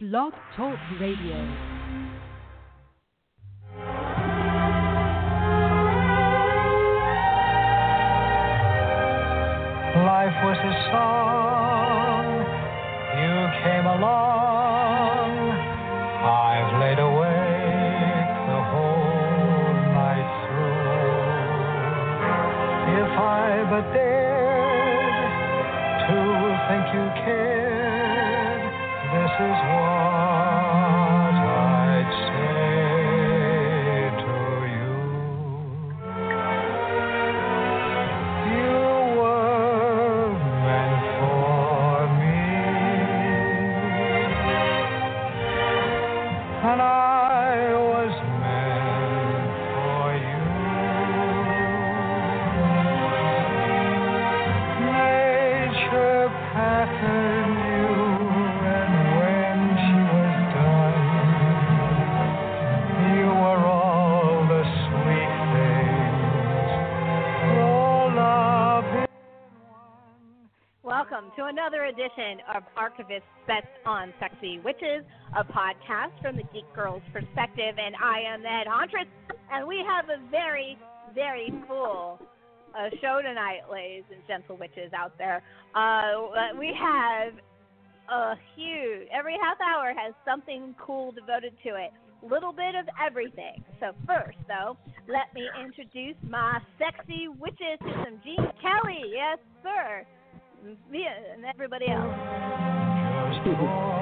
Blog Talk Radio. Life was a song. You came along. I've laid awake the whole night through. If I but dared to think you cared, is what another edition of Archivist's Best on Sexy Witches, a podcast from the Geek Girl's perspective, and I am the head hauntress, and we have a very, very full uh, show tonight, ladies and gentle witches out there. Uh, we have a huge, every half hour has something cool devoted to it. Little bit of everything. So first, though, let me introduce my sexy witches, to some Gene Kelly. Yes, sir. Me and everybody else.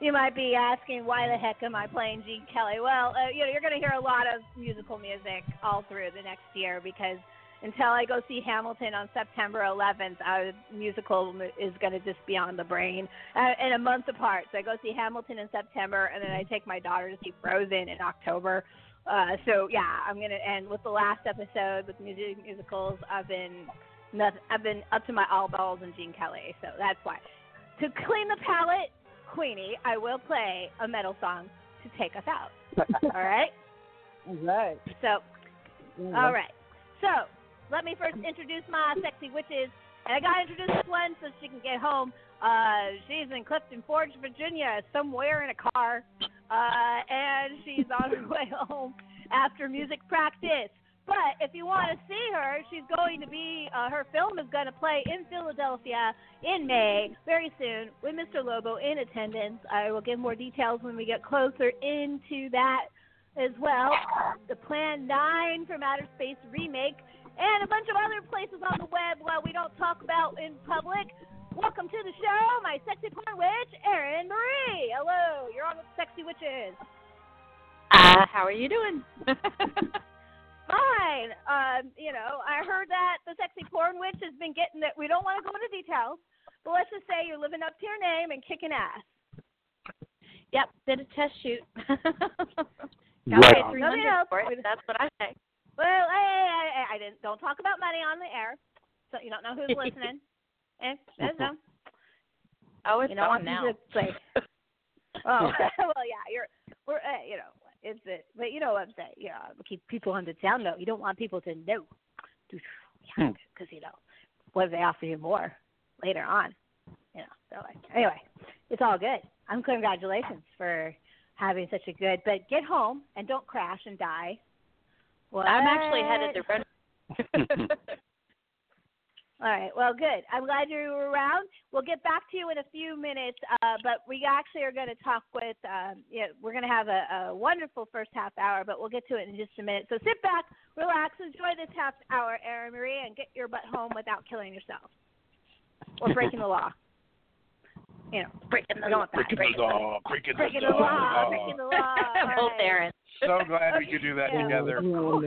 You might be asking, why the heck am I playing Gene Kelly? Well, uh, you know, you're going to hear a lot of musical music all through the next year because until I go see Hamilton on September 11th, our musical is going to just be on the brain uh, and a month apart. So I go see Hamilton in September, and then I take my daughter to see Frozen in October. Uh, so yeah, I'm gonna end with the last episode with music musicals. I've been noth- I've been up to my eyeballs in Gene Kelly, so that's why. To clean the palate, Queenie, I will play a metal song to take us out. All right. All right. So, all right. So, let me first introduce my sexy witches. And I got to introduce this one so she can get home. Uh, she's in Clifton Forge, Virginia, somewhere in a car. Uh, and she's on her way home after music practice. But if you want to see her, she's going to be, uh, her film is going to play in Philadelphia in May, very soon, with Mr. Lobo in attendance. I will give more details when we get closer into that as well. The Plan 9 from Outer Space remake, and a bunch of other places on the web that we don't talk about in public. Welcome to the show, my sexy porn witch, Erin Marie. Hello, you're on with Sexy Witches. Uh, how are you doing? Fine. Um, you know, I heard that the sexy porn witch has been getting that. We don't want to go into details, but let's just say you're living up to your name and kicking ass. yep, did a test shoot. Right paid on. three Nothing for it. That's what I say. Well, hey, I, I, I didn't. Don't talk about money on the air, so you don't know who's listening. Eh, that's no. Oh, it's You know, gone now. just like, oh, well, yeah, you're, we're, uh, you know, it's a, but you know what I'm saying. You know, keep people on the town know. You don't want people to know, because Hmm. you know, what if they offer you more later on? You know, so like, anyway, it's all good. I'm congratulations for having such a good. But get home and don't crash and die. What? I'm actually headed to run. All right. Well, good. I'm glad you were around. We'll get back to you in a few minutes, uh, but we actually are going to talk with. Um, you know, we're going to have a, a wonderful first half hour, but we'll get to it in just a minute. So sit back, relax, enjoy this half hour, Erin Marie, and get your butt home without killing yourself or breaking the law. You know, breaking the law. Breaking the law. Breaking the Breaking the law. law. Breaking the law. All Both right. Aaron. So glad we could do that Yeah. together. All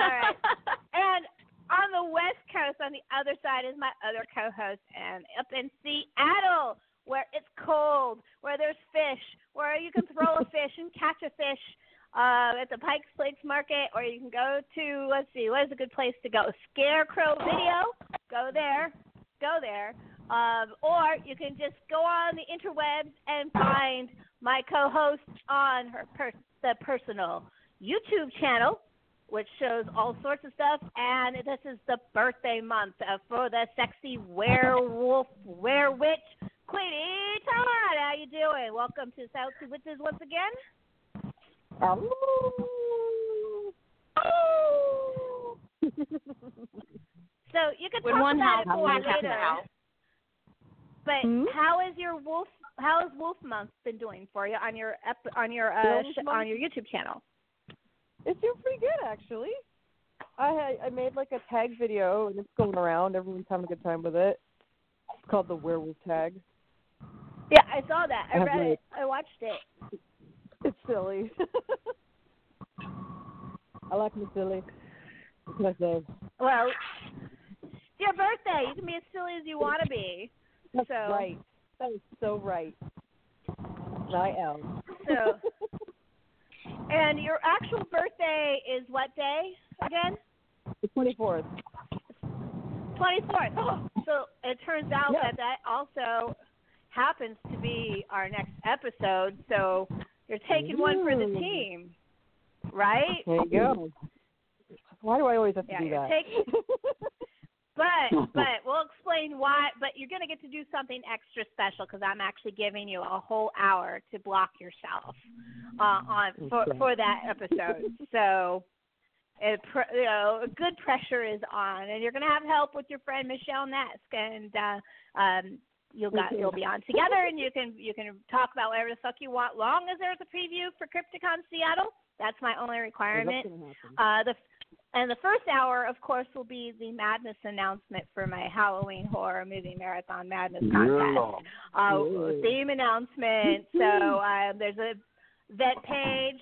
right. The West Coast, on the other side, is my other co-host, and up in Seattle, where it's cold, where there's fish, where you can throw a fish and catch a fish uh, at the Pikes Place Market, or you can go to let's see, what is a good place to go? Scarecrow Video. Go there. Go there. Um, or you can just go on the interwebs and find my co-host on her per- the personal YouTube channel which shows all sorts of stuff. And this is the birthday month for the sexy werewolf, werewitch, Queenie Todd. How you doing? Welcome to Sexy Witches once again. So you can When talk one about house, it one later. house. But Hmm? how is your wolf? How has Wolf Month been doing for you on your ep, on your uh, sh- on your YouTube channel? It's doing pretty good actually. I had I made like a tag video and it's going around. Everyone's having a good time with it. It's called the werewolf tag. Yeah, I saw that. I I read it. I watched it. It's silly. I like me silly. That's what I. Well, it's your birthday. You can be as silly as you want to be. That's So- right. That is so right. I am. So, and your actual birthday is what day again? the twenty fourth. Twenty fourth. Oh, so it turns out Yeah. that that also happens to be our next episode. So you're taking one for the team, right? There you go. Why do I always have to Yeah, do that? taking. But but we'll explain why. But you're gonna get to do something extra special because I'm actually giving you a whole hour to block yourself uh, on for for that episode. So. It, you know, good pressure is on, and you're going to have help with your friend Michelle Nesk, and uh, um, you'll got you'll be on together, and you can you can talk about whatever the fuck you want, long as there's a preview for Crypticon Seattle. That's my only requirement. That's gonna happen. Uh, the and the first hour, of course, will be the madness announcement for my Halloween horror movie marathon madness contest. Uh, theme announcement. So uh, there's a vet page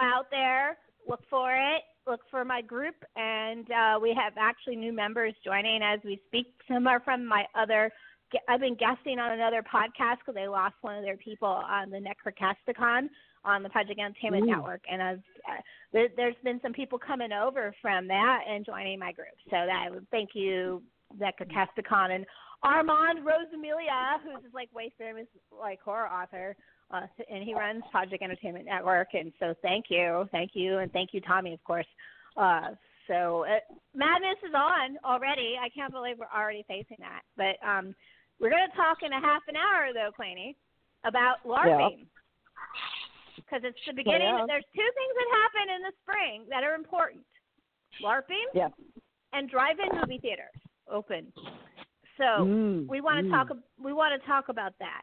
out there. Look for it. Look for my group, and uh, we have actually new members joining as we speak. Some are from my other. I've been guesting on another podcast because they lost one of their people on the Necrocasticon on the Project Entertainment Ooh. Network, and I've uh, there, there's been some people coming over from that and joining my group. So that thank you, Necrocasticon and Armand Rosamilia, who's this like way famous like horror author, uh, and he runs Project Entertainment Network. And so thank you, thank you, and thank you, Tommy, of course. Uh, so uh, madness is on already. I can't believe we're already facing that. But um, we're going to talk in a half an hour though, Queenie, about LARPing. Because it's the beginning. yeah. There's two things that happen in the spring that are important: LARPing Yeah. and drive-in movie theaters open. So Mm, we want to mm. talk. We want to talk about that.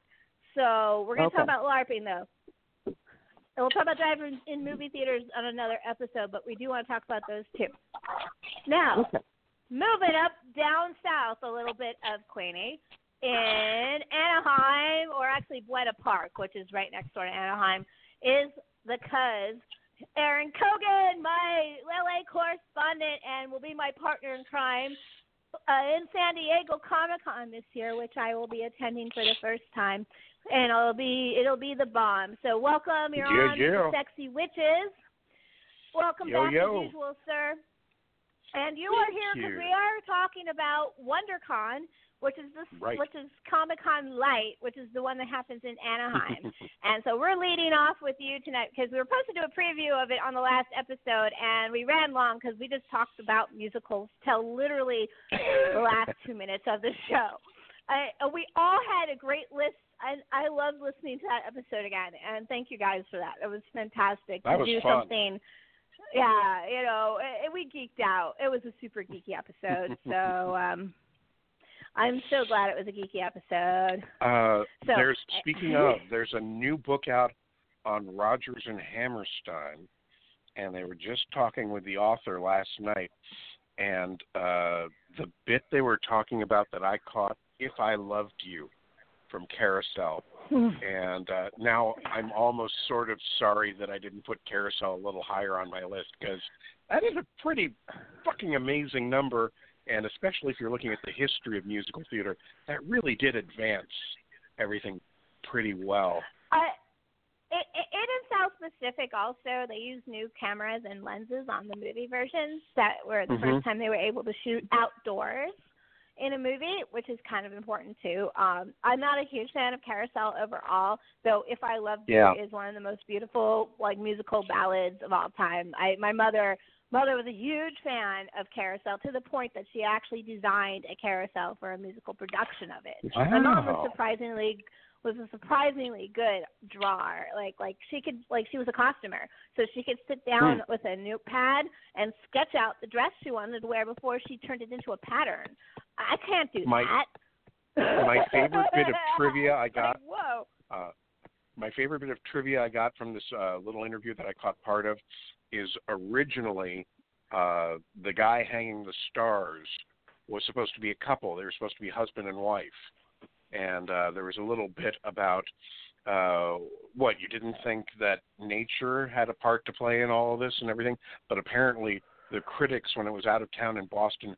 So we're going to talk about LARPing though. And we'll talk about driving in movie theaters on another episode, but we do want to talk about those too. Now, Okay. moving up down south a little bit of Queenie in Anaheim, or actually Buena Park, which is right next door to Anaheim, is the cuz Aaron Cogan, my LA correspondent, and will be my partner in crime uh, in San Diego Comic Con this year, which I will be attending for the first time, and it'll be it'll be the bomb. So welcome, you're Yeah, on yeah. Sexy Witches. Welcome Yo, back yo. as usual, sir. And you are here because we are talking about WonderCon, which is this, Right. which is Comic Con Light, which is the one that happens in Anaheim. and so we're leading off with you tonight because we were supposed to do a preview of it on the last episode, and we ran long because we just talked about musicals till literally the last two minutes of the show. I, uh, we all had a great list. I, I loved listening to that episode again, and thank you guys for that. It was fantastic That to was do fun. something. Yeah, you know, it, we geeked out. It was a super geeky episode, so um, I'm so glad it was a geeky episode. Uh, So- there's speaking of, there's a new book out on Rodgers and Hammerstein, and they were just talking with the author last night, and uh, the bit they were talking about that I caught, "If I Loved You," from Carousel, and uh, now I'm almost sort of sorry that I didn't put Carousel a little higher on my list because that is a pretty fucking amazing number, and especially if you're looking at the history of musical theater, that really did advance everything pretty well. I, it, it, it is South Pacific also. They use new cameras and lenses on the movie versions that were the Mhm. first time they were able to shoot outdoors in a movie, which is kind of important too. Um, I'm not a huge fan of Carousel overall, though If I Loved Yeah. You is one of the most beautiful like musical ballads of all time. I my mother Mother was a huge fan of Carousel to the point that she actually designed a carousel for a musical production of it. My mom was surprisingly was a surprisingly good drawer. Like like she could like she was a costumer, so she could sit down Hmm. with a notepad and sketch out the dress she wanted to wear before she turned it into a pattern. I can't do My- that. my favorite bit of trivia I Like, got whoa. uh, my favorite bit of trivia I got from this uh, little interview that I caught part of is originally uh, the guy hanging the stars was supposed to be a couple. They were supposed to be husband and wife, and uh, there was a little bit about uh, what you didn't think that nature had a part to play in all of this and everything, but apparently the critics, when it was out of town in Boston,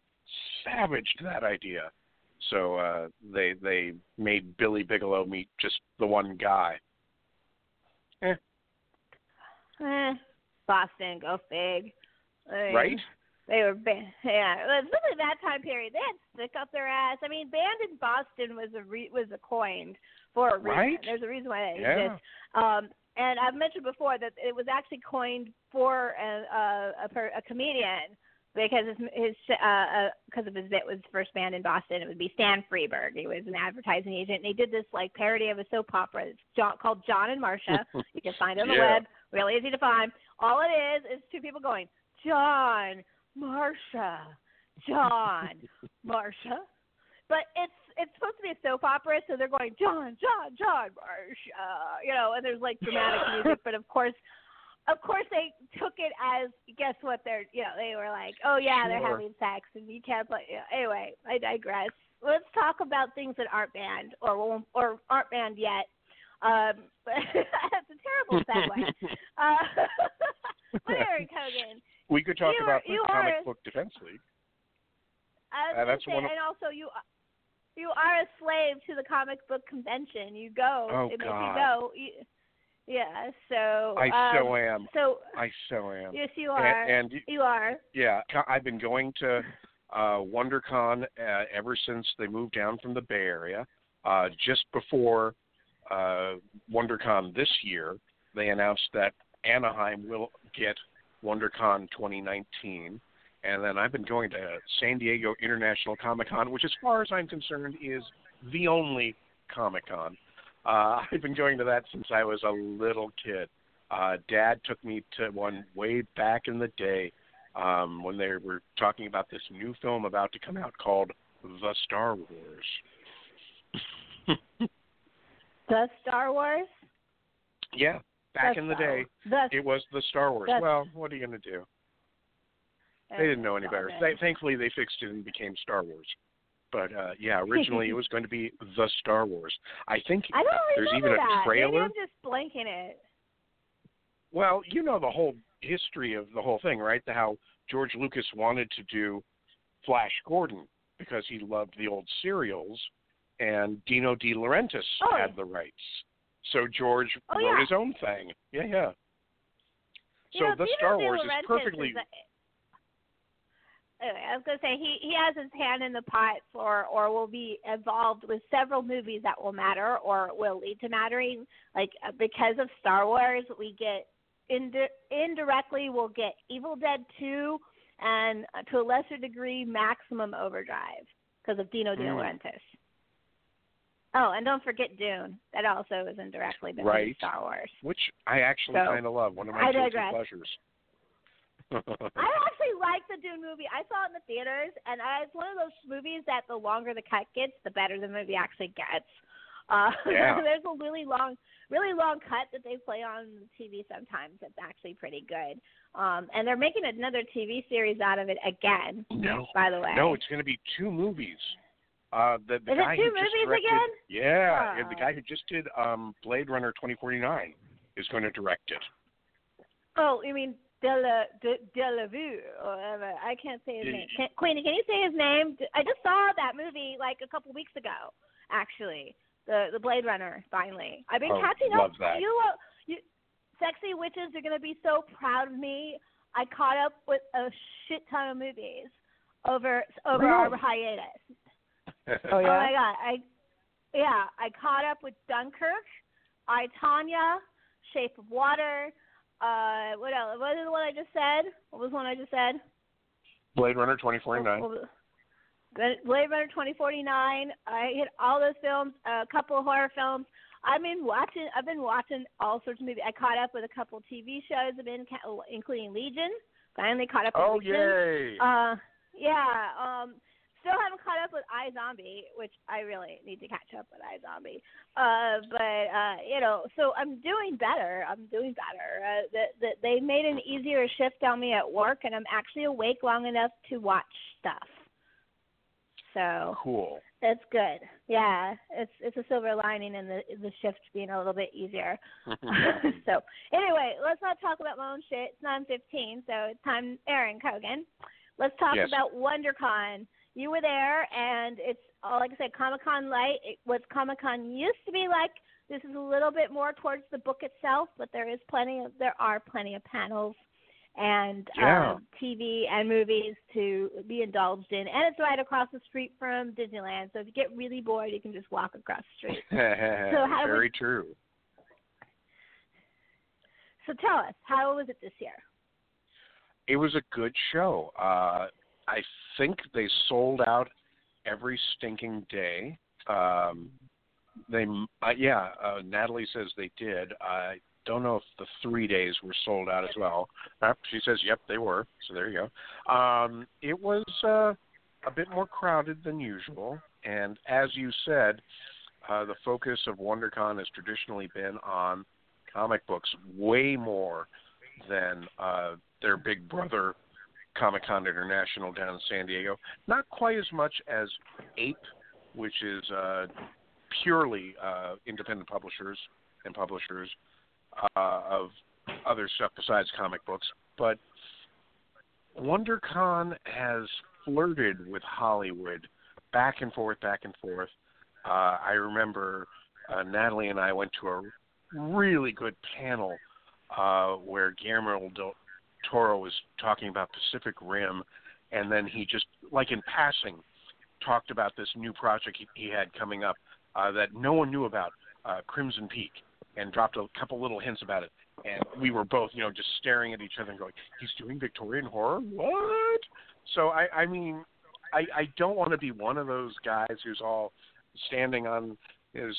savaged that idea. So uh, they they made Billy Bigelow meet just the one guy. Eh, Boston, go fig. I mean, Right? They were, ba- yeah. Especially that time period, they had stick up their ass. I mean, banned in Boston was a re- was a coined for a reason. Right? There's a reason why that Yeah. exists. Um, and I've mentioned before that it was actually coined for a a, a, per, a comedian because his his uh because of his it was first banned in Boston. It would be Stan Freberg. He was an advertising agent. And he did this like parody of a soap opera. It's John, called John and Marcia. you can find it on the web. Really easy to find. All it is is two people going John, Marcia, John, Marcia. But it's it's supposed to be a soap opera, so they're going John, John, John, Marcia, you know, and there's like dramatic music, but of course, of course they took it as guess what they're you know they were like oh yeah they're Sure. having sex and you can't play yeah. anyway I digress. Let's talk about things that aren't banned or won't or aren't banned yet. Um, that's a terrible segue. uh, but Eric Hogan, we could talk You about are- the Comic are- Book Defense League. Uh, that's say, one of- and also you you are a slave to the comic book convention. You go, Oh, and if God. you go, you, yeah. So I um, so am. So I so am. yes, you are. And, and you are. yeah, I've been going to uh, WonderCon uh, ever since they moved down from the Bay Area. Uh, just before uh, WonderCon this year, they announced that Anaheim will get WonderCon 2019. And then I've been going to San Diego International Comic Con, which, as far as I'm concerned, is the only Comic Con. Uh, I've been going to that since I was a little kid. Uh, Dad took me to one way back in the day um, when they were talking about this new film about to come out called The Star Wars. The Star Wars. yeah, back The in the day, The, it was The Star Wars. Well, what are you going to do? They didn't know any better. They, thankfully, they fixed it and became Star Wars. But uh, yeah, originally it was going to be The Star Wars. I think I there's even a that. Maybe trailer. I'm just blanking it. Well, you know the whole history of the whole thing, right? The how George Lucas wanted to do Flash Gordon because he loved the old serials, and Dino De Laurentiis Oh, had the rights. So George Oh, wrote yeah. his own thing. Yeah, yeah. You So know, the Dino Star Wars is perfectly is a- anyway, I was gonna say he he has his hand in the pot for or will be involved with several movies that will matter or will lead to mattering. Like uh, because of Star Wars, we get indi- indirectly we'll get Evil Dead two and uh, to a lesser degree Maximum Overdrive because of Dino De Mm. Laurentiis. Oh, and don't forget Dune. That also is indirectly because Right. of Star Wars. which I actually So, kind of love. One of my guilty pleasures. I actually like the Dune movie. I saw it in the theaters, and I, it's one of those movies that the longer the cut gets, the better the movie actually gets. Uh, Yeah. there's a really long, really long cut that they play on TV sometimes. That's actually pretty good. Um, and they're making another TV series out of it again. no, By the way, no, it's going to be two movies. Uh, the, the Is it guy two who just movies directed, again? Yeah, Oh. the guy who just did um, Blade Runner 2049 is going to direct it. Oh, you mean Dela De, Delavue or whatever? I can't say his name. Can, Queenie, can you say his name? I just saw that movie like a couple weeks ago. Actually, the the Blade Runner. Finally, I've been Oh, catching up. that. You, uh, you, sexy witches are gonna be so proud of me. I caught up with a shit ton of movies over over our hiatus. Oh Oh yeah. my god, I yeah, I caught up with Dunkirk, I Tonya, Shape of Water, Uh, what else? What is the one I just said? What was the one I just said? Blade Runner 2049. What Blade Runner 2049. I hit all those films. A couple of horror films. I've been watching. I've been watching all sorts of movies. I caught up with a couple of TV shows. I've been, ca- including Legion. Finally caught up with Oh Legion. yay! Uh, yeah. Um, still haven't caught up with iZombie, which I really need to catch up with iZombie. Uh, but uh, you know, so I'm doing better. I'm doing better. Uh, that that they made an easier shift on me at work, and I'm actually awake long enough to watch stuff. So cool. that's good. Yeah, it's it's a silver lining in the the shift being a little bit easier. so anyway, let's not talk about my own shit. It's nine fifteen, so it's time. Aaron Cogan, let's talk Yes. about WonderCon. You were there, and it's uh, like I said, Comic Con light. It, what Comic Con used to be like. This is a little bit more towards the book itself, but there is plenty of there are plenty of panels and Yeah. um, TV and movies to be indulged in, and it's right across the street from Disneyland. So if you get really bored, you can just walk across the street. how do we- Very true. So tell us, how was it this year? It was a good show. Uh, I think they sold out every stinking day. Um, they, uh, yeah, uh, Natalie says they did. I don't know if the three days were sold out as well. Uh, she says, yep, they were. So there you go. Um, it was uh, a bit more crowded than usual, and as you said, uh, the focus of WonderCon has traditionally been on comic books, way more than uh, their big brother Comic Con International down in San Diego. Not quite as much as Ape, which is uh, purely uh, independent publishers and publishers uh, of other stuff besides comic books. But WonderCon has flirted with Hollywood back and forth, back and forth. Uh, I remember uh, Natalie and I went to a really good panel uh, where Guillermo del Toro was talking about Pacific Rim, and then he just, like in passing, talked about this new project he, he had coming up uh, that no one knew about, uh, Crimson Peak, and dropped a couple little hints about it. And we were both, you know, just staring at each other and going, "He's doing Victorian horror? What?" So I, I mean, I, I don't want to be one of those guys who's all standing on his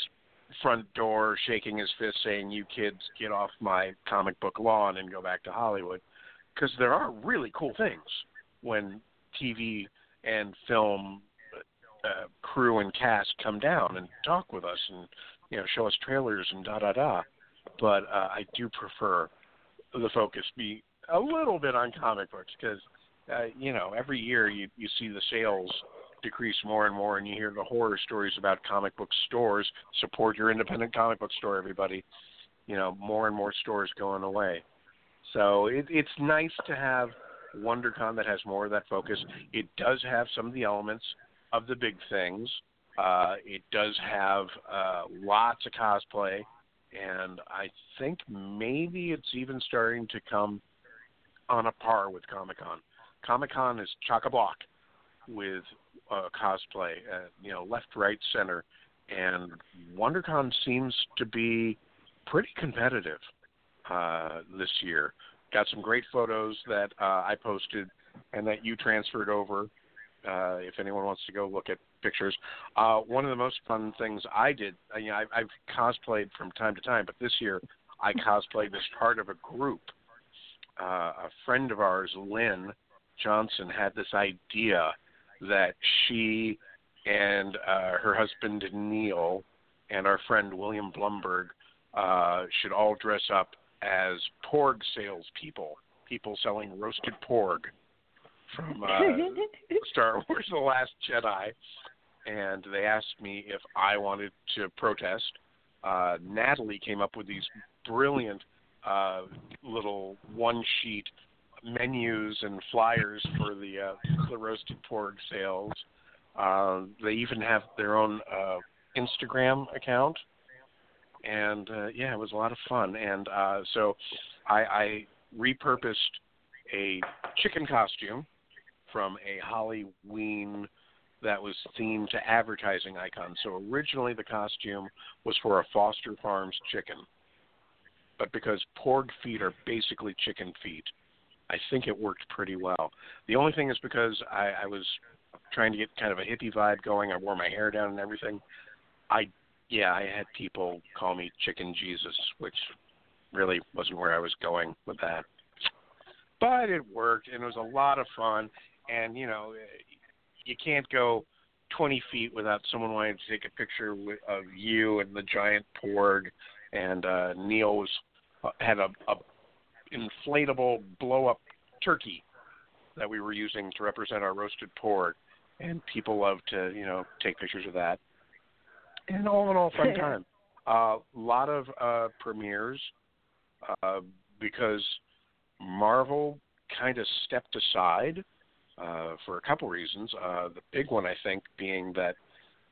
front door, shaking his fist, saying, "You kids, get off my comic book lawn and go back to Hollywood," because there are really cool things when TV and film uh, crew and cast come down and talk with us and you know show us trailers and da da da. But uh, I do prefer the focus be a little bit on comic books because uh, you know every year you you see the sales decrease more and more and you hear the horror stories about comic book stores. Support your independent comic book store everybody. You know more and more stores going away so it, it's nice to have WonderCon that has more of that focus. It does have some of the elements of the big things. Uh, it does have uh, lots of cosplay, and I think maybe it's even starting to come on a par with Comic Con. Comic Con is chock a block with uh, cosplay, uh, you know, left, right, center, and WonderCon seems to be pretty competitive uh, this year. Got some great photos that uh, I posted and that you transferred over. Uh, if anyone wants to go look at pictures, uh, one of the most fun things I did, uh, you know, I, I've cosplayed from time to time, but this year I cosplayed as part of a group. Uh, a friend of ours, Lynn Johnson, had this idea that she and uh, her husband Neil and our friend William Blumberg uh, should all dress up as porg salespeople, people people selling roasted porg from uh, Star Wars: The Last Jedi, and they asked me if I wanted to protest. Uh, Natalie came up with these brilliant uh, little one-sheet menus and flyers for the uh, the roasted porg sales. Uh, they even have their own uh, Instagram account, and uh, yeah, it was a lot of fun. And uh, so I, I repurposed a chicken costume from a Halloween that was themed to advertising icons. So originally the costume was for a Foster Farms chicken. but because porg feet are basically chicken feet, I think it worked pretty well. The only thing is because I, I was trying to get kind of a hippie vibe going. I wore my hair down and everything. I yeah, I had people call me Chicken Jesus, which really wasn't where I was going with that. But it worked, and it was a lot of fun. And you know, you can't go 20 feet without someone wanting to take a picture of you and the giant porg. And uh, Neil was had a, a inflatable blow up turkey that we were using to represent our roasted porg, and people love to you know take pictures of that. And all in all, fun time. A uh, lot of uh, premieres uh, because Marvel kind of stepped aside uh, for a couple reasons. Uh, the big one, I think, being that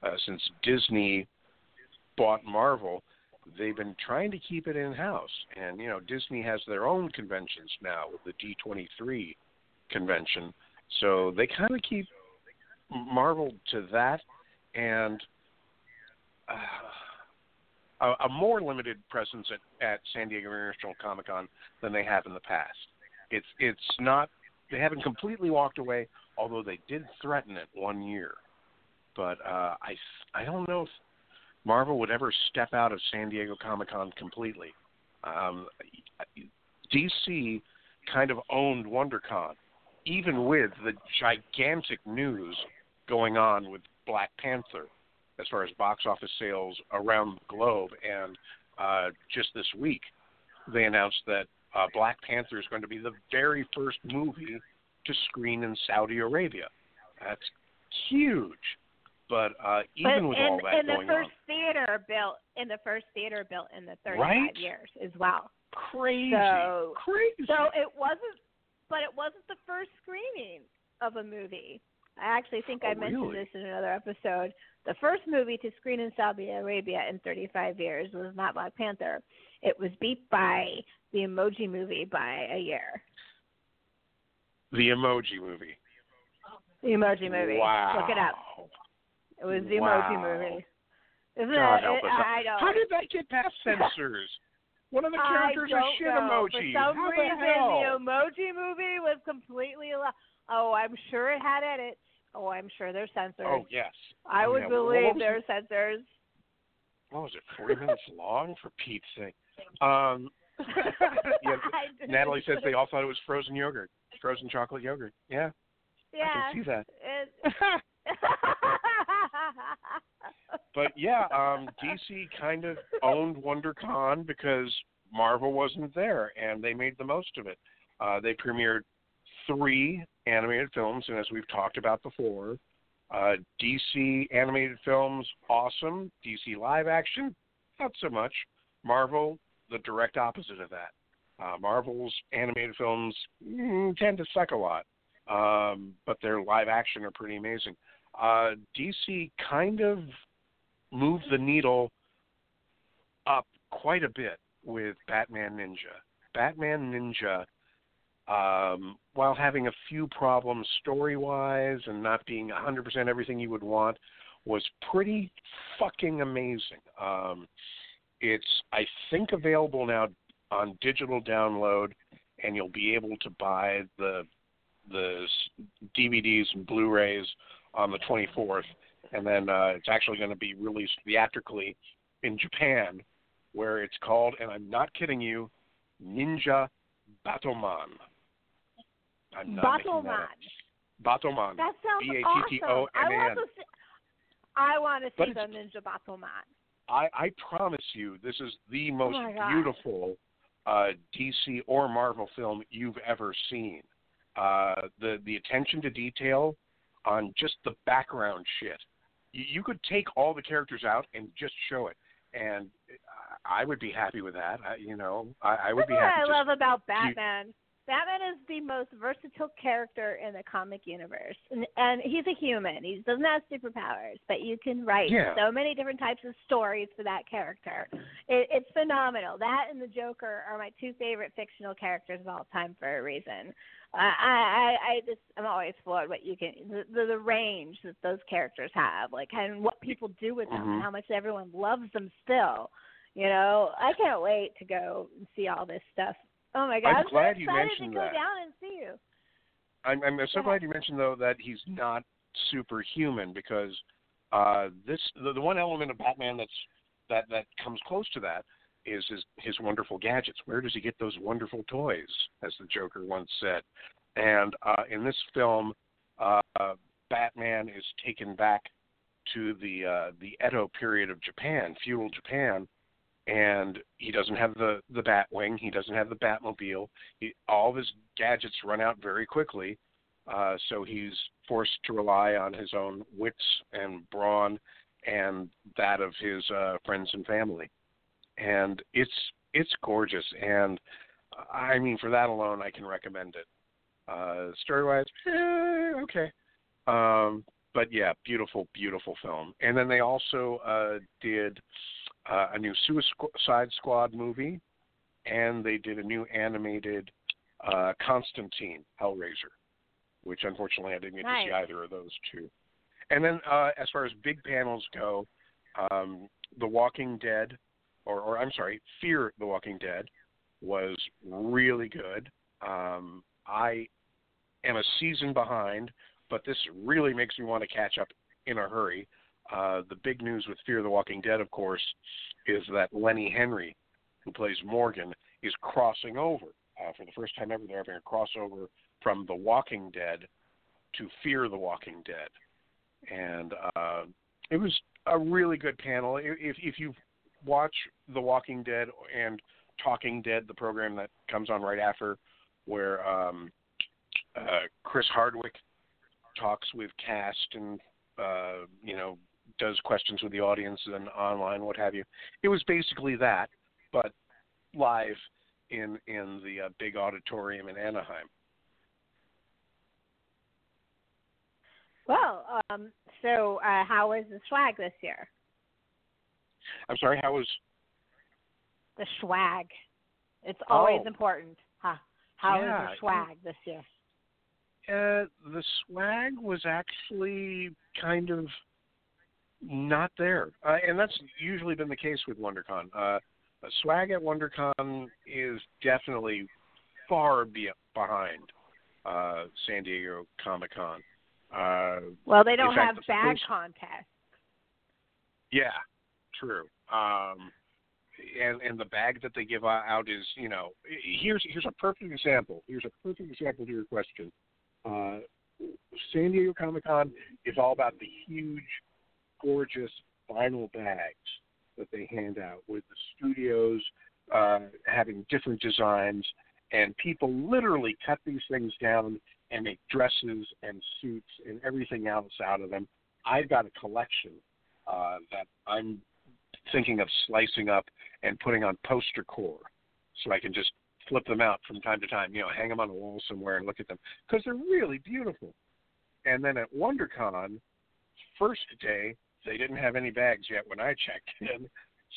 uh, since Disney bought Marvel, they've been trying to keep it in house. And you know, Disney has their own conventions now with the D23 convention, so they kind of keep Marvel to that and a, a more limited presence at, at San Diego International Comic Con than they have in the past. It's it's not they haven't completely walked away, although they did threaten it one year. But uh, I I don't know if Marvel would ever step out of San Diego Comic Con completely. Um, DC kind of owned WonderCon, even with the gigantic news going on with Black Panther as far as box office sales around the globe. And uh, just this week, they announced that uh, Black Panther is going to be the very first movie to screen in Saudi Arabia. That's huge. But uh, even but with in, all that in the going first on, theater built in the first theater built in the 35 Right? years as well. crazy, So- crazy. So it wasn't, but it wasn't the first screening of a movie. I actually think I Oh, mentioned really? this in another episode. The first movie to screen in Saudi Arabia in 35 years was not Black Panther. It was beat by the Emoji Movie by a year. the Emoji Movie. The Emoji Movie. Wow. Look it up. It was the Wow. Emoji Movie. Isn't God it? us. I know. How did that get past censors? One of the characters I shit know. emoji. For some How reason, the the Emoji Movie was completely. Al- oh, I'm sure it had edits. Oh, I'm sure there's censors. oh yes. I Oh, would yeah. Believe there's censors. What was it? Forty minutes long for Pete's sake. Um, yeah, Natalie says they all thought it was frozen yogurt, frozen chocolate yogurt. Yeah, Yeah. I can see that. It, but yeah, um, DC kind of owned WonderCon because Marvel wasn't there, and they made the most of it. Uh, they premiered three animated films, and as we've talked about before, uh, DC animated films awesome. DC live action, not so much. Marvel, the direct opposite of that. Uh, Marvel's animated films mm, tend to suck a lot, um, but their live action are pretty amazing. Uh, DC kind of moved the needle up quite a bit with Batman Ninja. Batman Ninja, um, while having a few problems story wise and not being 100% everything you would want, was pretty fucking amazing. Um, it's, I think, available now on digital download, and you'll be able to buy the the DVDs and Blu-rays on the 24th, and then uh, it's actually going to be released theatrically in Japan, where it's called, and I'm not kidding you, Ninja Battleman. I'm not making that Battleman. up. Battleman. That sounds B-A-T-T-O-M-A-N. awesome. I want to see. I want to see the Ninja Battleman. I, I promise you, this is the most Oh beautiful uh, DC or Marvel film you've ever seen. Uh, the the attention to detail on just the background shit. You, you could take all the characters out and just show it, and I would be happy with that. I, you know, I, I would That's be what. I love about Batman. Batman is the most versatile character in the comic universe, and, and he's a human. He doesn't have superpowers, but you can write Yeah. so many different types of stories for that character. It, it's phenomenal. That and the Joker are my two favorite fictional characters of all time for a reason. Uh, I, I, I just, I'm always floored what you can, the, the, the range that those characters have, like, and what people do with them, Mhm. and how much everyone loves them still You know, I can't wait to go and see all this stuff. Oh my god, I'm so glad you excited mentioned to go that. down and see you. I'm, I'm so glad you mentioned though that he's not superhuman because uh, this the, the one element of Batman that's that that comes close to that is his his wonderful gadgets. Where does he get those wonderful toys, as the Joker once said? And uh, in this film, uh, Batman is taken back to the uh, the Edo period of Japan, feudal Japan, and he doesn't have the the Batwing, he doesn't have the Batmobile. He, all of his gadgets run out very quickly, uh, so he's forced to rely on his own wits and brawn and that of his uh, friends and family. And it's it's gorgeous, and I mean for that alone, I can recommend it. Uh, story wise, eh, okay. Um, but yeah, beautiful, beautiful film. And then they also uh, did uh, a new Suicide Squad movie, and they did a new animated uh, Constantine Hellraiser, which unfortunately I didn't get to see either of those two. And then uh, as far as big panels go, um, The Walking Dead, or, or I'm sorry, Fear the Walking Dead, was really good. Um, I am a season behind, but this really makes me want to catch up in a hurry. Uh, the big news with Fear the Walking Dead, of course, is that Lenny Henry, who plays Morgan, is crossing over. Uh, for the first time ever, they're having a crossover from The Walking Dead to Fear the Walking Dead. And uh, it was a really good panel. If, if you watch The Walking Dead and Talking Dead, the program that comes on right after, where um, uh, Chris Hardwick talks with cast and uh, you know does questions with the audience and online, what have you. It was basically that, but live in in the uh, big auditorium in Anaheim. Well, um, so uh, how was the swag this year? I'm sorry, how was The swag. It's always Oh. important. Huh. How was the swag this year? uh, the swag was actually kind of not there, uh, and that's usually been the case with WonderCon. Uh, uh, swag at WonderCon is definitely far be- behind uh, San Diego Comic Con. Uh, Well, they don't fact, have the bag first- contests. Yeah, true. Um, and and the bag that they give out is, you know, here's here's a perfect example. Here's a perfect example to your question. Uh, San Diego Comic Con is all about the huge, gorgeous vinyl bags that they hand out, with the studios uh, having different designs, and people literally cut these things down and make dresses and suits and everything else out of them. I've got a collection uh, that I'm thinking of slicing up and putting on poster core, so I can just flip them out from time to time. You know, hang them on a wall somewhere and look at them because they're really beautiful. And then at WonderCon, first day they didn't have any bags yet when I checked in.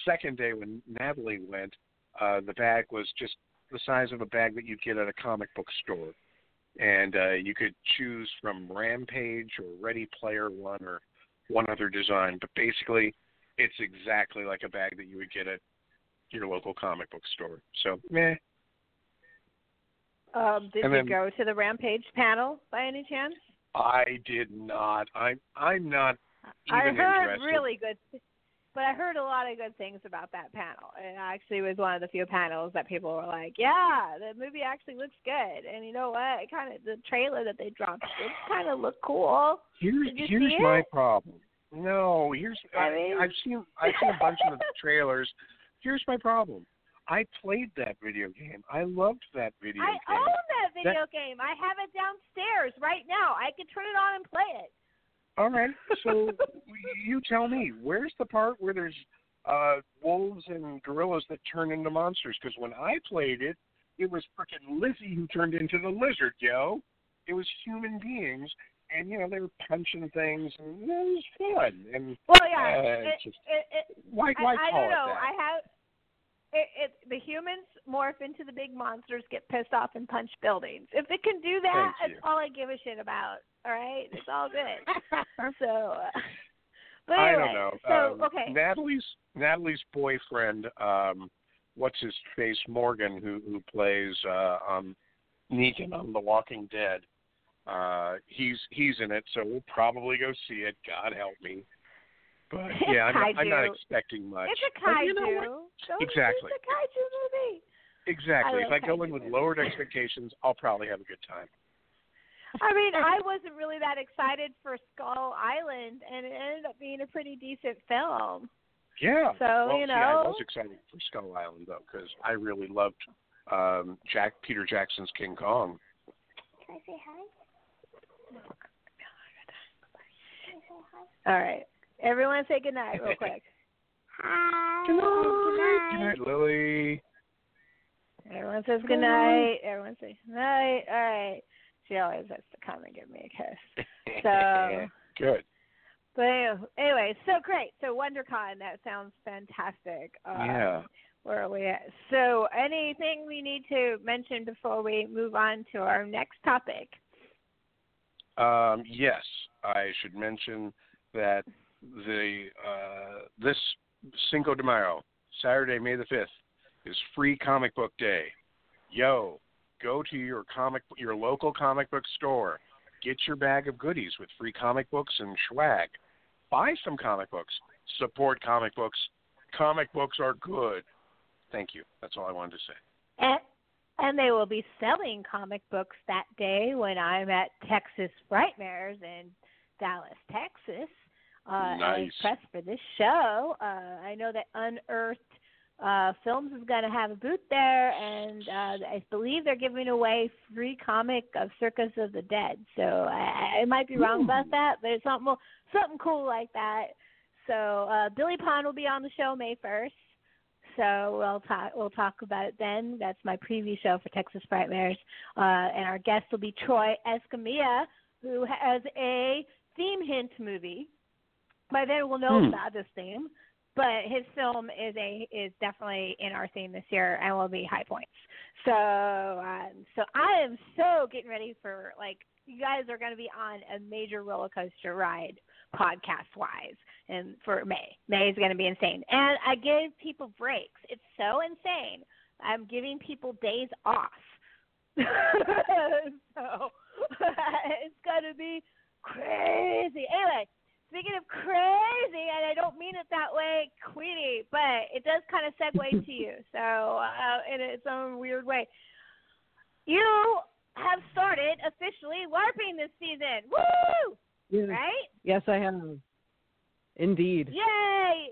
Second day when Natalie went, uh, the bag was just the size of a bag that you'd get at a comic book store, and uh, you could choose from Rampage or Ready Player One or one other design, but basically it's exactly like a bag that you would get at your local comic book store. So, meh. Um, did And you then- go to the Rampage panel by any chance? I did not. I'm I'm not I heard really good, but I heard a lot of good things about that panel. It actually was one of the few panels that people were like, "Yeah, the movie actually looks good." And you know what? It kind of the trailer that they dropped did kind of look cool. Here's here's my it? problem. No, here's I I mean- I've seen I've seen a bunch of the trailers. Here's my problem. I played that video game. I loved that video I game. own that video game. I have it downstairs right now. I could turn it on and play it. All right. So you tell me, where's the part where there's uh wolves and gorillas that turn into monsters? Because when I played it, it was frickin' Lizzie who turned into the lizard, yo. It was human beings, and you know they were punching things, and it was fun. And Well, yeah. Uh, it, it's just- it, it, why I, why I call don't know. that? I have it, it. The humans morph into the big monsters, get pissed off, and punch buildings. If it can do that, that's all I give a shit about. All right, it's all good. so, uh, But I don't know. So um, okay. Natalie's Natalie's boyfriend, um, what's his face, Morgan, who who plays uh, um, Negan on The Walking Dead. Uh, he's he's in it, so we'll probably go see it. God help me. But yeah, I'm, I'm not expecting much. It's a But kaiju. you know Exactly. It's a kaiju movie. Exactly. I If I go in with movies. lowered expectations, I'll probably have a good time. I mean, I wasn't really that excited for Skull Island, and it ended up being a pretty decent film. Yeah. So, well, you see, I was excited for Skull Island though, because I really loved um, Jack Peter Jackson's King Kong. Can I say hi? All right, everyone, say goodnight real quick. Hi. Good night. Good night, Lily. Everyone says good night. Everyone says good night. All right. She always has to come and give me a kiss. So- good. But anyway- anyway, so great. So WonderCon, that sounds fantastic. Uh, yeah. Where are we at? So, anything we need to mention before we move on to our next topic? Um, yes, I should mention that the uh, this Cinco de Mayo, Saturday, May the fifth, is Free Comic Book Day. Yo, go to your comic your local comic book store, get your bag of goodies with free comic books and swag. Buy some comic books. Support comic books. Comic books are good. Thank you. That's all I wanted to say. And, and they will be selling comic books that day when I'm at Texas Frightmares in Dallas, Texas. Uh, Nice. Press for this show, uh, I know that Unearthed uh, Films is going to have a booth there, and uh, I believe they're giving away free comic of Circus of the Dead. So I, I might be wrong about that, but it's something something cool like that. So uh, Billy Pon will be on the show May first. So we'll talk. We'll talk about it then. That's my preview show for Texas Frightmares, uh, and our guest will be Troy Escamilla, who has a theme hint movie. By then, we'll know Hmm. about this theme, but his film is a is definitely in our theme this year and will be high points. So, um, so I am so getting ready for like you guys are going to be on a major roller coaster ride podcast wise and for May. May is going to be insane. And I give people breaks. It's so insane. I'm giving people days off. so it's going to be crazy. Anyway, speaking of crazy, and I don't mean it that way, Queenie, but it does kind of segue to you. So uh, in its own weird way. You have started officially LARPing this season. Woo! Yes, Right? yes, I have. Indeed. Yay!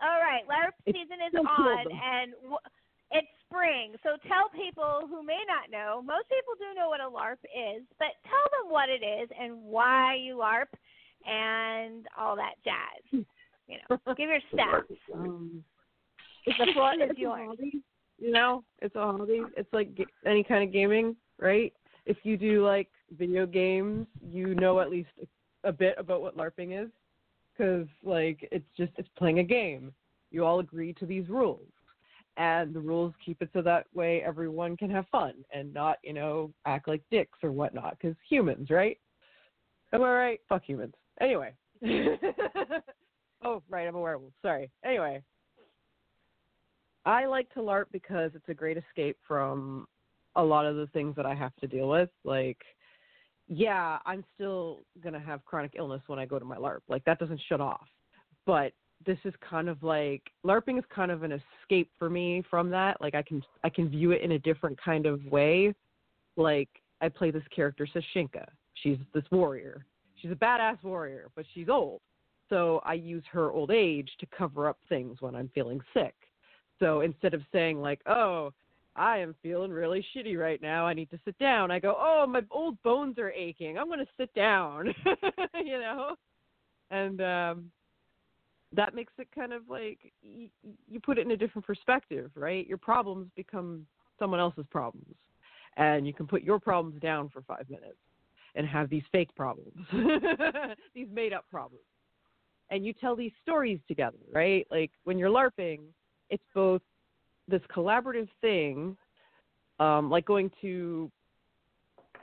All right, LARP It's season is so cool, on, though. and w- it's spring. So tell people who may not know. Most people do know what a LARP is, but tell them what it is and why you LARP and all that jazz. You know, give your stats. Um, The floor is it's a yours. hobby, you know, it's a hobby. It's like any kind of gaming, right? If you do like video games, you know at least a, a bit about what LARPing is, because like it's just it's playing a game. You all agree to these rules, and the rules keep it so that way everyone can have fun and not you know act like dicks or whatnot. Because humans, right? Am I right? Fuck humans. Anyway. oh, right. I'm a werewolf. Sorry. Anyway. I like to LARP because it's a great escape from a lot of the things that I have to deal with. Like, yeah, I'm still going to have chronic illness when I go to my LARP. Like, that doesn't shut off. But this is kind of like LARPing is kind of an escape for me from that. Like I can I can view it in a different kind of way. Like I play this character Sashinka. She's this warrior. She's a badass warrior, but she's old. So I use her old age to cover up things when I'm feeling sick. So instead of saying like, "Oh, I am feeling really shitty right now. I need to sit down." I go, "Oh, my old bones are aching. I'm going to sit down." you know? And um that makes it kind of like you, you put it in a different perspective, right? Your problems become someone else's problems. And you can put your problems down for 5 minutes and have these fake problems. these made up problems. And you tell these stories together, right? Like when you're LARPing, it's both this collaborative thing, um, like going to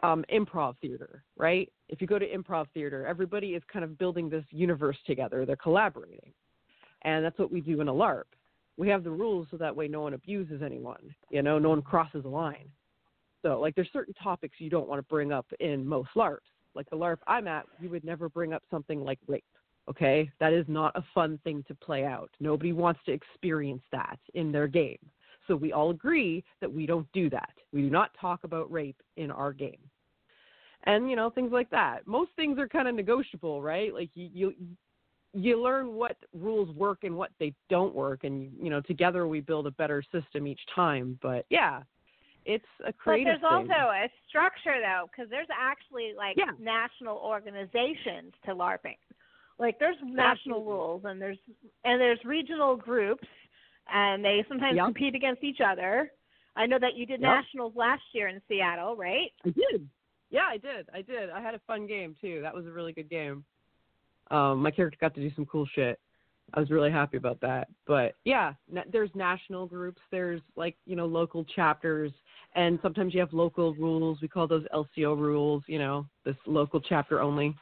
um, improv theater, right? If you go to improv theater, everybody is kind of building this universe together. They're collaborating. And that's what we do in a LARP. We have the rules so that way no one abuses anyone, you know, no one crosses a line. So, like, there's certain topics you don't want to bring up in most LARPs. Like the LARP I'm at, you would never bring up something like rape. Okay, that is not a fun thing to play out. Nobody wants to experience that in their game. So we all agree that we don't do that. We do not talk about rape in our game. And you know things like that. Most things are kind of negotiable, right? Like you you you learn what rules work and what they don't work, and you know together we build a better system each time. But yeah, it's a creative. But there's thing. also a structure though, because there's actually like Yeah. national organizations to LARPing. Like there's national Absolutely. rules and there's and there's regional groups, and they sometimes Yep. compete against each other. I know that you did Yep. nationals last year in Seattle, right? I did. Yeah, I did. I did. I had a fun game too. That was a really good game. Um, my character got to do some cool shit. I was really happy about that. But yeah, na- there's national groups. There's like you know local chapters, and sometimes you have local rules. We call those LCO rules. You know, this local chapter only.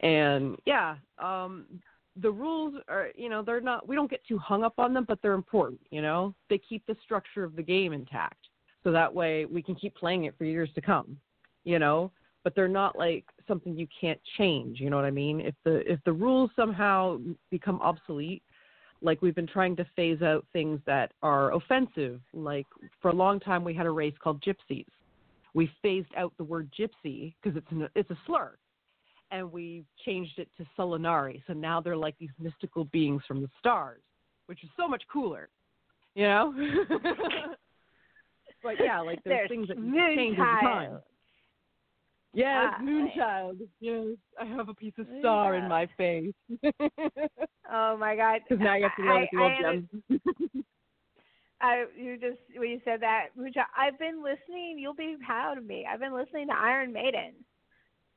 And yeah, um, the rules are you know they're not. We don't get too hung up on them, but they're important. You know, they keep the structure of the game intact, so that way we can keep playing it for years to come you know but they're not like something you can't change you know what i mean? If the if the rules somehow become obsolete like we've been trying to phase out things that are offensive like for a long time we had a race called gypsies. We phased out the word gypsy because it's an, it's a slur. And we changed it to Selunari so now they're like these mystical beings from the stars which is so much cooler you know? But yeah like there's, There's things that change over time. Yes, Ah, Moonchild. Yes, I have a piece of star in my face. Oh my God! Because now you have to know that you I, love I. I, you just when you said that, Mucha, I've been listening. You'll be proud of me. I've been listening to Iron Maiden,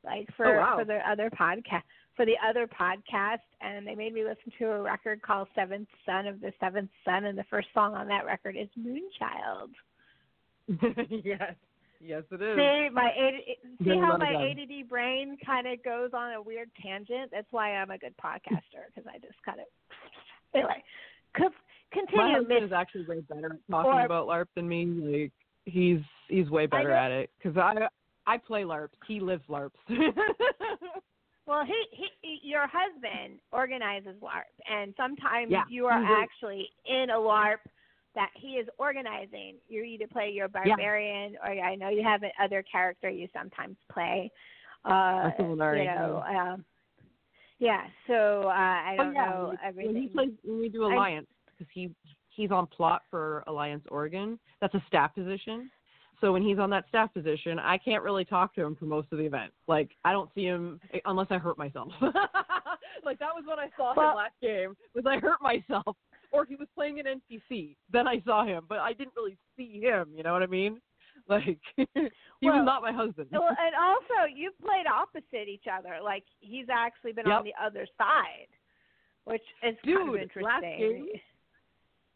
like for Oh, wow. for their other podcast for the other podcast, and they made me listen to a record called Seventh Son of the Seventh Son, and the first song on that record is Moonchild. yes, yes, it is. See my AD, see how my. ADD brain kind of goes on a weird tangent. That's why I'm a good podcaster because I just kind of anyway. Co- My continue, husband is actually way better at talking Or- about LARP than me. Like he's he's way better know- at it because I I play LARPs. He lives LARPs. Well, he, he, your husband organizes LARP, and sometimes Yeah, you are actually in a LARP that he is organizing. You either play your barbarian, or I know you have another character you sometimes play. Uh, you know, um, yeah. So uh, I Oh, don't yeah, know everything. When he plays, when we do Alliance, because he he's on plot for Alliance Oregon. That's a staff position. So when he's on that staff position, I can't really talk to him for most of the event. Like I don't see him unless I hurt myself. like that was when I saw Well- him last game. Was I hurt myself, or he was playing an NPC? Then I saw him, but I didn't really see him. You know what I mean? Like he Well, was not my husband. well, and also you've played opposite each other. Like he's actually been on the other side, which is kind of Dude, last interesting. game-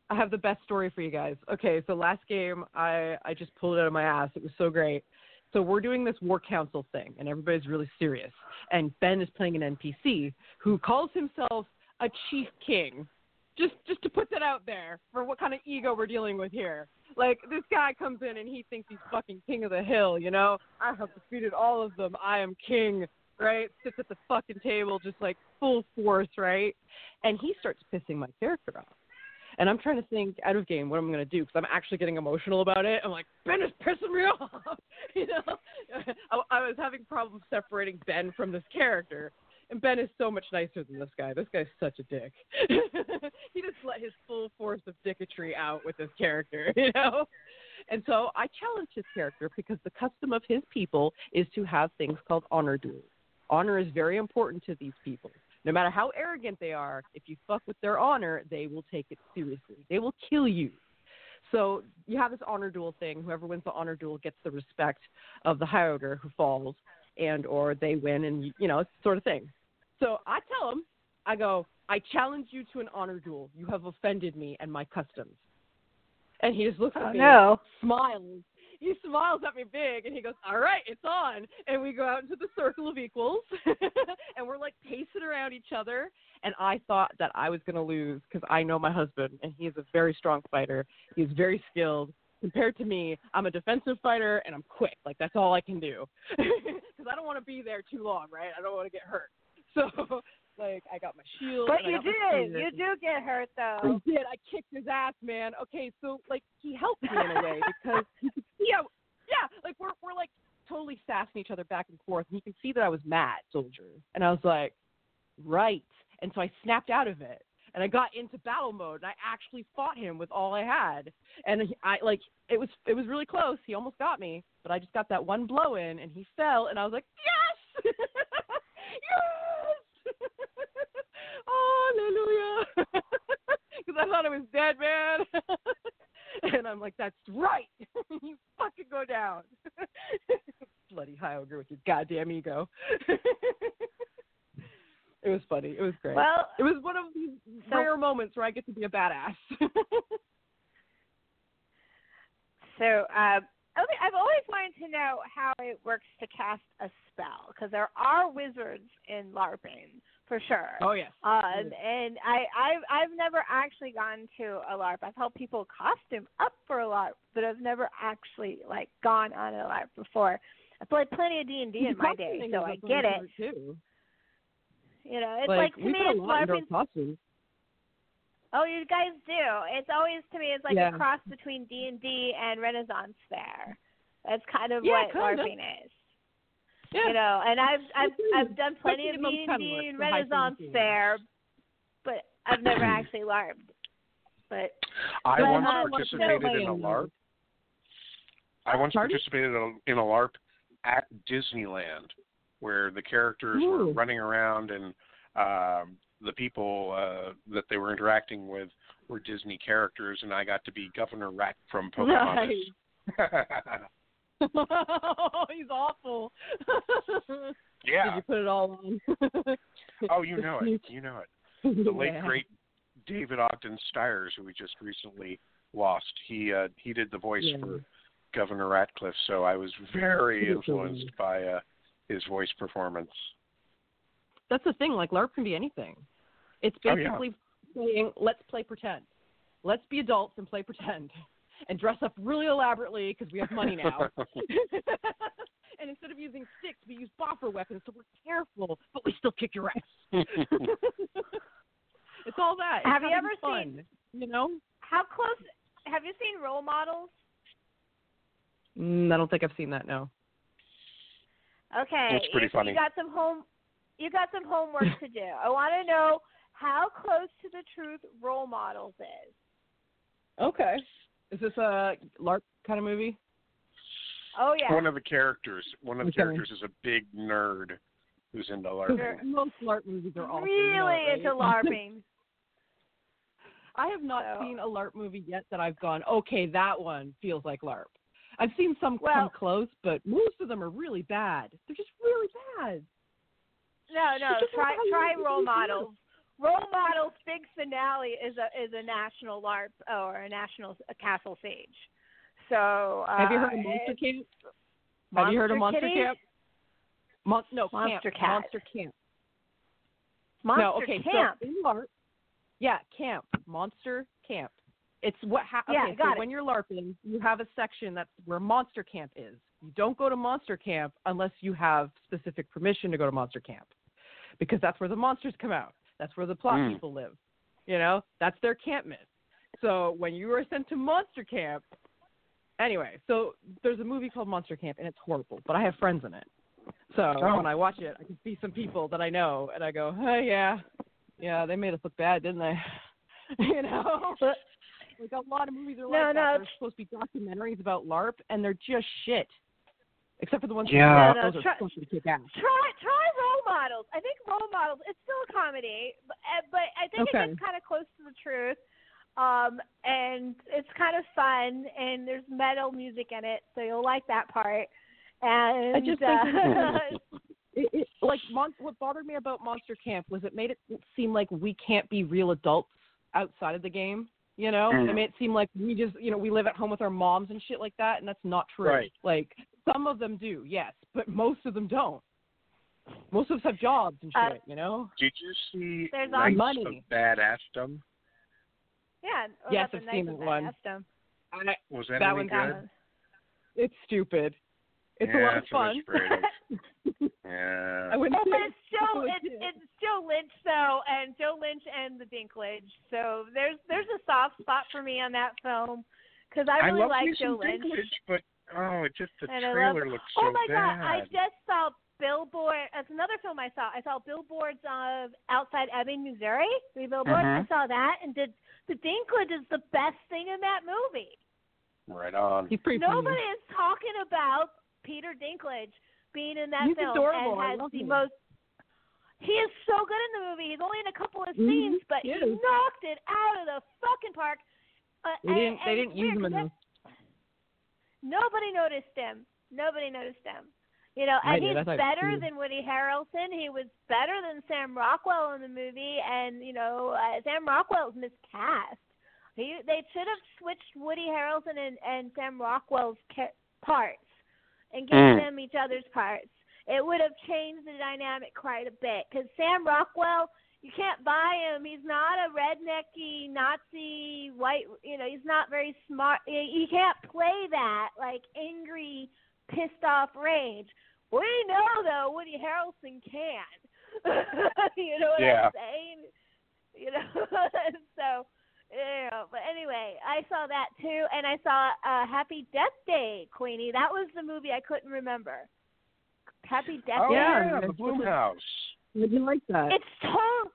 I have the best story for you guys. Okay, so last game I I just pulled it out of my ass. It was so great. So we're doing this war council thing, and everybody's really serious. And Ben is playing an NPC who calls himself a chief king. Just just to put that out there for what kind of ego we're dealing with here. Like this guy comes in and he thinks he's fucking king of the hill. You know, I have defeated all of them. I am king. Right? Sits at the fucking table just like full force. Right? And he starts pissing my character off. And I'm trying to think out of game what I'm to do because I'm actually getting emotional about it. I'm like, Ben is pissing me off. you know, I, I was having problems separating Ben from this character. And Ben is so much nicer than this guy. This guy's such a dick. he just let his full force of dicketry out with this character, you know? And so I challenged his character because the custom of his people is to have things called honor duels. Honor is very important to these people. No matter how arrogant they are, if you fuck with their honor, they will take it seriously. They will kill you. So you have this honor duel thing. Whoever wins the honor duel gets the respect of the high order who falls, and or they win, and you know, sort of thing. So I tell him, I go, I challenge you to an honor duel. You have offended me and my customs. And he just looks at Oh me, no! smiles. he smiles at me big and he goes, All right, it's on. And we go out into the circle of equals and we're like pacing around each other. And I thought that I was going to lose because I know my husband and he is a very strong fighter. He's very skilled. Compared to me, I'm a defensive fighter and I'm quick. Like, that's all I can do. Because I don't want to be there too long, right? I don't want to get hurt. So, like, I got my shield. But you did. You do get hurt though. I did. I kicked his ass, man. Okay, so like he helped me in a way because he could see how, yeah, like we're we're like totally sassing each other back and forth, and he can see that I was mad, soldier, and I was like, right, and so I snapped out of it. And I got into battle mode, and I actually fought him with all I had. And I like it was it was really close. He almost got me, but I just got that one blow in, and he fell, and I was like, yes, yes, hallelujah, because I thought I was dead, man. and I'm like, that's right, you fucking go down, bloody high ogre with your goddamn ego. It was funny. It was great. Well, It was one of these So- rare moments where I get to be a badass. So, um, I've always wanted to know how it works to cast a spell because there are wizards in LARPing for sure. oh yes. Um, and I, I've I've never actually gone to a LARP. I've helped people costume up for a LARP, but I've never actually like gone on a LARP before. I played plenty of D and D in my day, so I get it. Too. You know, it's like, like, to we me, put a it's lot into our LARPing. costumes. Oh, you guys do. It's always to me, it's like Yeah. a cross between D and D and Renaissance Fair. That's kind of Yeah, what kinda. LARPing is. Yeah. You know, and I've I've. I've done plenty of D and D and Renaissance. Fair, but I've never actually LARPed. But I But, once uh, participated in a LARP. I once Pardon? participated in a, in a LARP at Disneyland, where the characters were running around and um, the people uh, that they were interacting with were Disney characters, and I got to be Governor Rat from Pocahontas. Oh, He's awful. Did yeah. you put it all on? Oh, you know it. You know it. The late Yeah. great David Ogden Stiers, who we just recently lost. He uh, he did the voice Yeah. for Governor Ratcliffe, so I was very did influenced by uh, his voice performance. That's the thing. Like LARP can be anything. It's Oh, yeah. basically saying, let's play pretend. Let's be adults and play pretend, and dress up really elaborately because we have money now. and instead of using sticks, we use boffer weapons, so we're careful, but we still kick your ass. it's all that. It's Have you ever fun, seen- You know? how close? Have you seen role models? Mm, I don't think I've seen that. No. Okay, It's pretty funny. You got some home. You got some homework to do. I want to know how close to the truth role models is. Okay. Is this a LARP kind of movie? Oh yeah. One of the characters, one of the Okay. characters is a big nerd who's into LARPing. Sure. Most LARP movies are all really know into right? LARPing. I have not So- seen a LARP movie yet that I've gone, okay, that one feels like LARP. I've seen some Well- come close, but most of them are really bad. They're just really bad. No, no. Try like how you try role models. Role models big finale is a is a national LARP or a national a Castle Sage. So uh, have you heard of Monster Camp? Have you heard of Monster Kitty? Camp? Mon- no, Monster camp. Cat. Monster Camp. Monster no, okay, Camp. so in LARP, yeah, camp, Monster Camp. It's what ha- Yeah, okay, got so it. when you're LARPing, you have a section that's where Monster Camp is. You don't go to Monster Camp unless you have specific permission to go to Monster Camp. Because that's where the monsters come out. That's where the plot Mm. people live. You know? That's their campment. So when you are sent to Monster Camp anyway, so there's a movie called Monster Camp and it's horrible, but I have friends in it. So Oh. when I watch it, I can see some people that I know, and I go, "Oh yeah, yeah, they made us look bad, didn't they?" you know, like a lot of movies are No, like that. no, They're supposed to be documentaries about LARP, and they're just shit. Except for the ones Yeah. that No, no, those try- are supposed to kick ass. Try try role models. I think role models. It's still a comedy, but, uh, but I think Okay. it gets kind of close to the truth. Um, and it's kind of fun, and there's metal music in it, so you'll like that part. And I just uh, think it, it, like Mon- what bothered me about Monster Camp was it made it seem like we can't be real adults outside of the game. You know, Mm. it made it seem like we just, you know, we live at home with our moms and shit like that, and that's not true. Right. Like some of them do, yes, but most of them don't. Most of us have jobs and Uh, shit. you know. Did you see There's Knights money. of Badassdom? Yeah. oh, Yes, that's I've a seen nice that one. I, Was that, That any That good? one. it's stupid. It's yeah, a lot of it's fun. illustrative. yeah. I wouldn't Well, but say it's still was it's, it's Joe Lynch though, and Joe Lynch and the Dinklage. So there's there's a soft spot for me on that film because I really love like Joe Lynch. Dinklage, but oh, it just the And I love- trailer looks so bad. oh my bad. god! I just saw Billboard. That's another film I saw. I saw Billboards of outside Ebbing, Missouri. Three billboards. I Mhm. saw that, and did the Dinklage is the best thing in that movie. right on. He's pretty Nobody funny. is talking about Peter Dinklage being in that He's film adorable. And has the him. most. He is so good in the movie. He's only in a couple of Mhm, scenes, but he he knocked it out of the fucking park. Uh, They and- didn't. They didn't use him enough. Nobody noticed him. Nobody noticed him. You know, and. I he's better than Woody Harrelson. He was better than Sam Rockwell in the movie, and you know, uh, Sam Rockwell's miscast. He they should have switched Woody Harrelson and, and Sam Rockwell's ca- parts and given Mm. them each other's parts. It would have changed the dynamic quite a bit because Sam Rockwell, you can't buy him. He's not a rednecky Nazi white. You know, he's not very smart. You can't play that like angry, pissed off rage. We know though Woody Harrelson can. you know what Yeah. I'm saying? You know, so yeah. But anyway, I saw that too, and I saw uh, Happy Death Day, Queenie. That was the movie I couldn't remember. Happy Death Oh Day. Yeah, yeah, the it's- Blumhouse. Would you like that? It's to-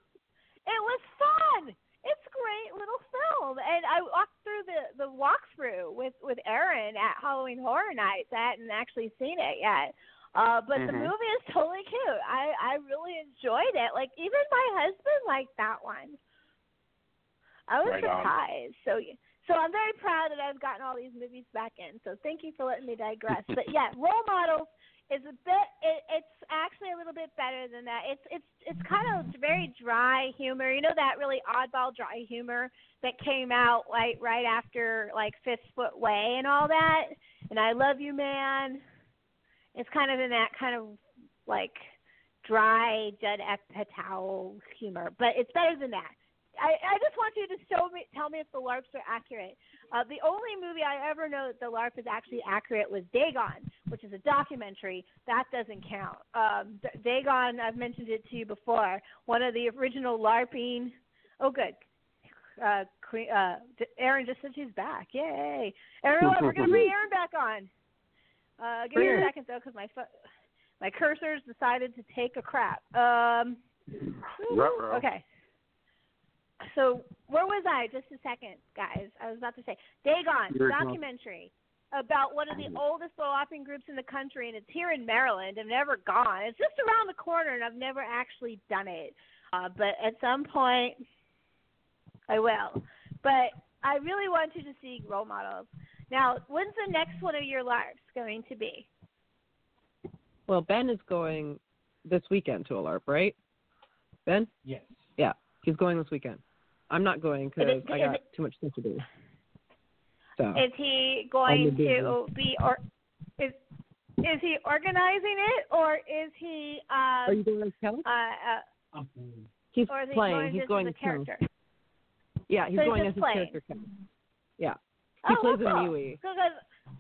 It was fun. It's a great little film, and I walked through the the walkthrough with with Erin at Halloween Horror Nights. I hadn't actually seen it yet, uh, but the Mhm. movie is totally cute. I I really enjoyed it. Like even my husband liked that one. I was Right on. surprised. So so I'm very proud that I've gotten all these movies back in. So thank you for letting me digress. but yeah, role models is a bit. It, it's actually a little bit better than that. It's it's it's kind of very dry humor. You know that really oddball dry humor that came out like right after like Fifth Foot Way and all that. And I love you, man. It's kind of in that kind of like dry Judd Apatow humor, but it's better than that. I, I just want you to show me, tell me if the LARPs are accurate. Uh, the only movie I ever know that the LARP is actually accurate was Darkon, which is a documentary. That doesn't count. Um, D- Darkon, I've mentioned it to you before. One of the original LARPing. Oh, good. Uh, Queen, uh, D- Erin just said she's back. Yay! Everyone, we're gonna bring Aaron back on. Uh, give me a second though, because my fo- my cursors decided to take a crap. Um, okay. So where was I? Just a second, guys. I was about to say Darkon You're gone. documentary about one of the oldest low-hopping groups in the country, and it's here in Maryland. I've never gone. It's just around the corner, and I've never actually done it. Uh, but at some point, I will. But I really want you to see role models. Now, when's the next one of your LARPs going to be? Well, Ben is going this weekend to a LARP, right? Ben? Yes. Yeah, he's going this weekend. I'm not going because I got too much stuff to do. So Is he going to be or is is he organizing it or is he are you um going as Kelly? uh, uh He's or is he playing. going he's just going as a as Kelly. character? Yeah, he's So going just as his playing. character Kelly. Yeah, he oh, plays well, a cool. Mewee. So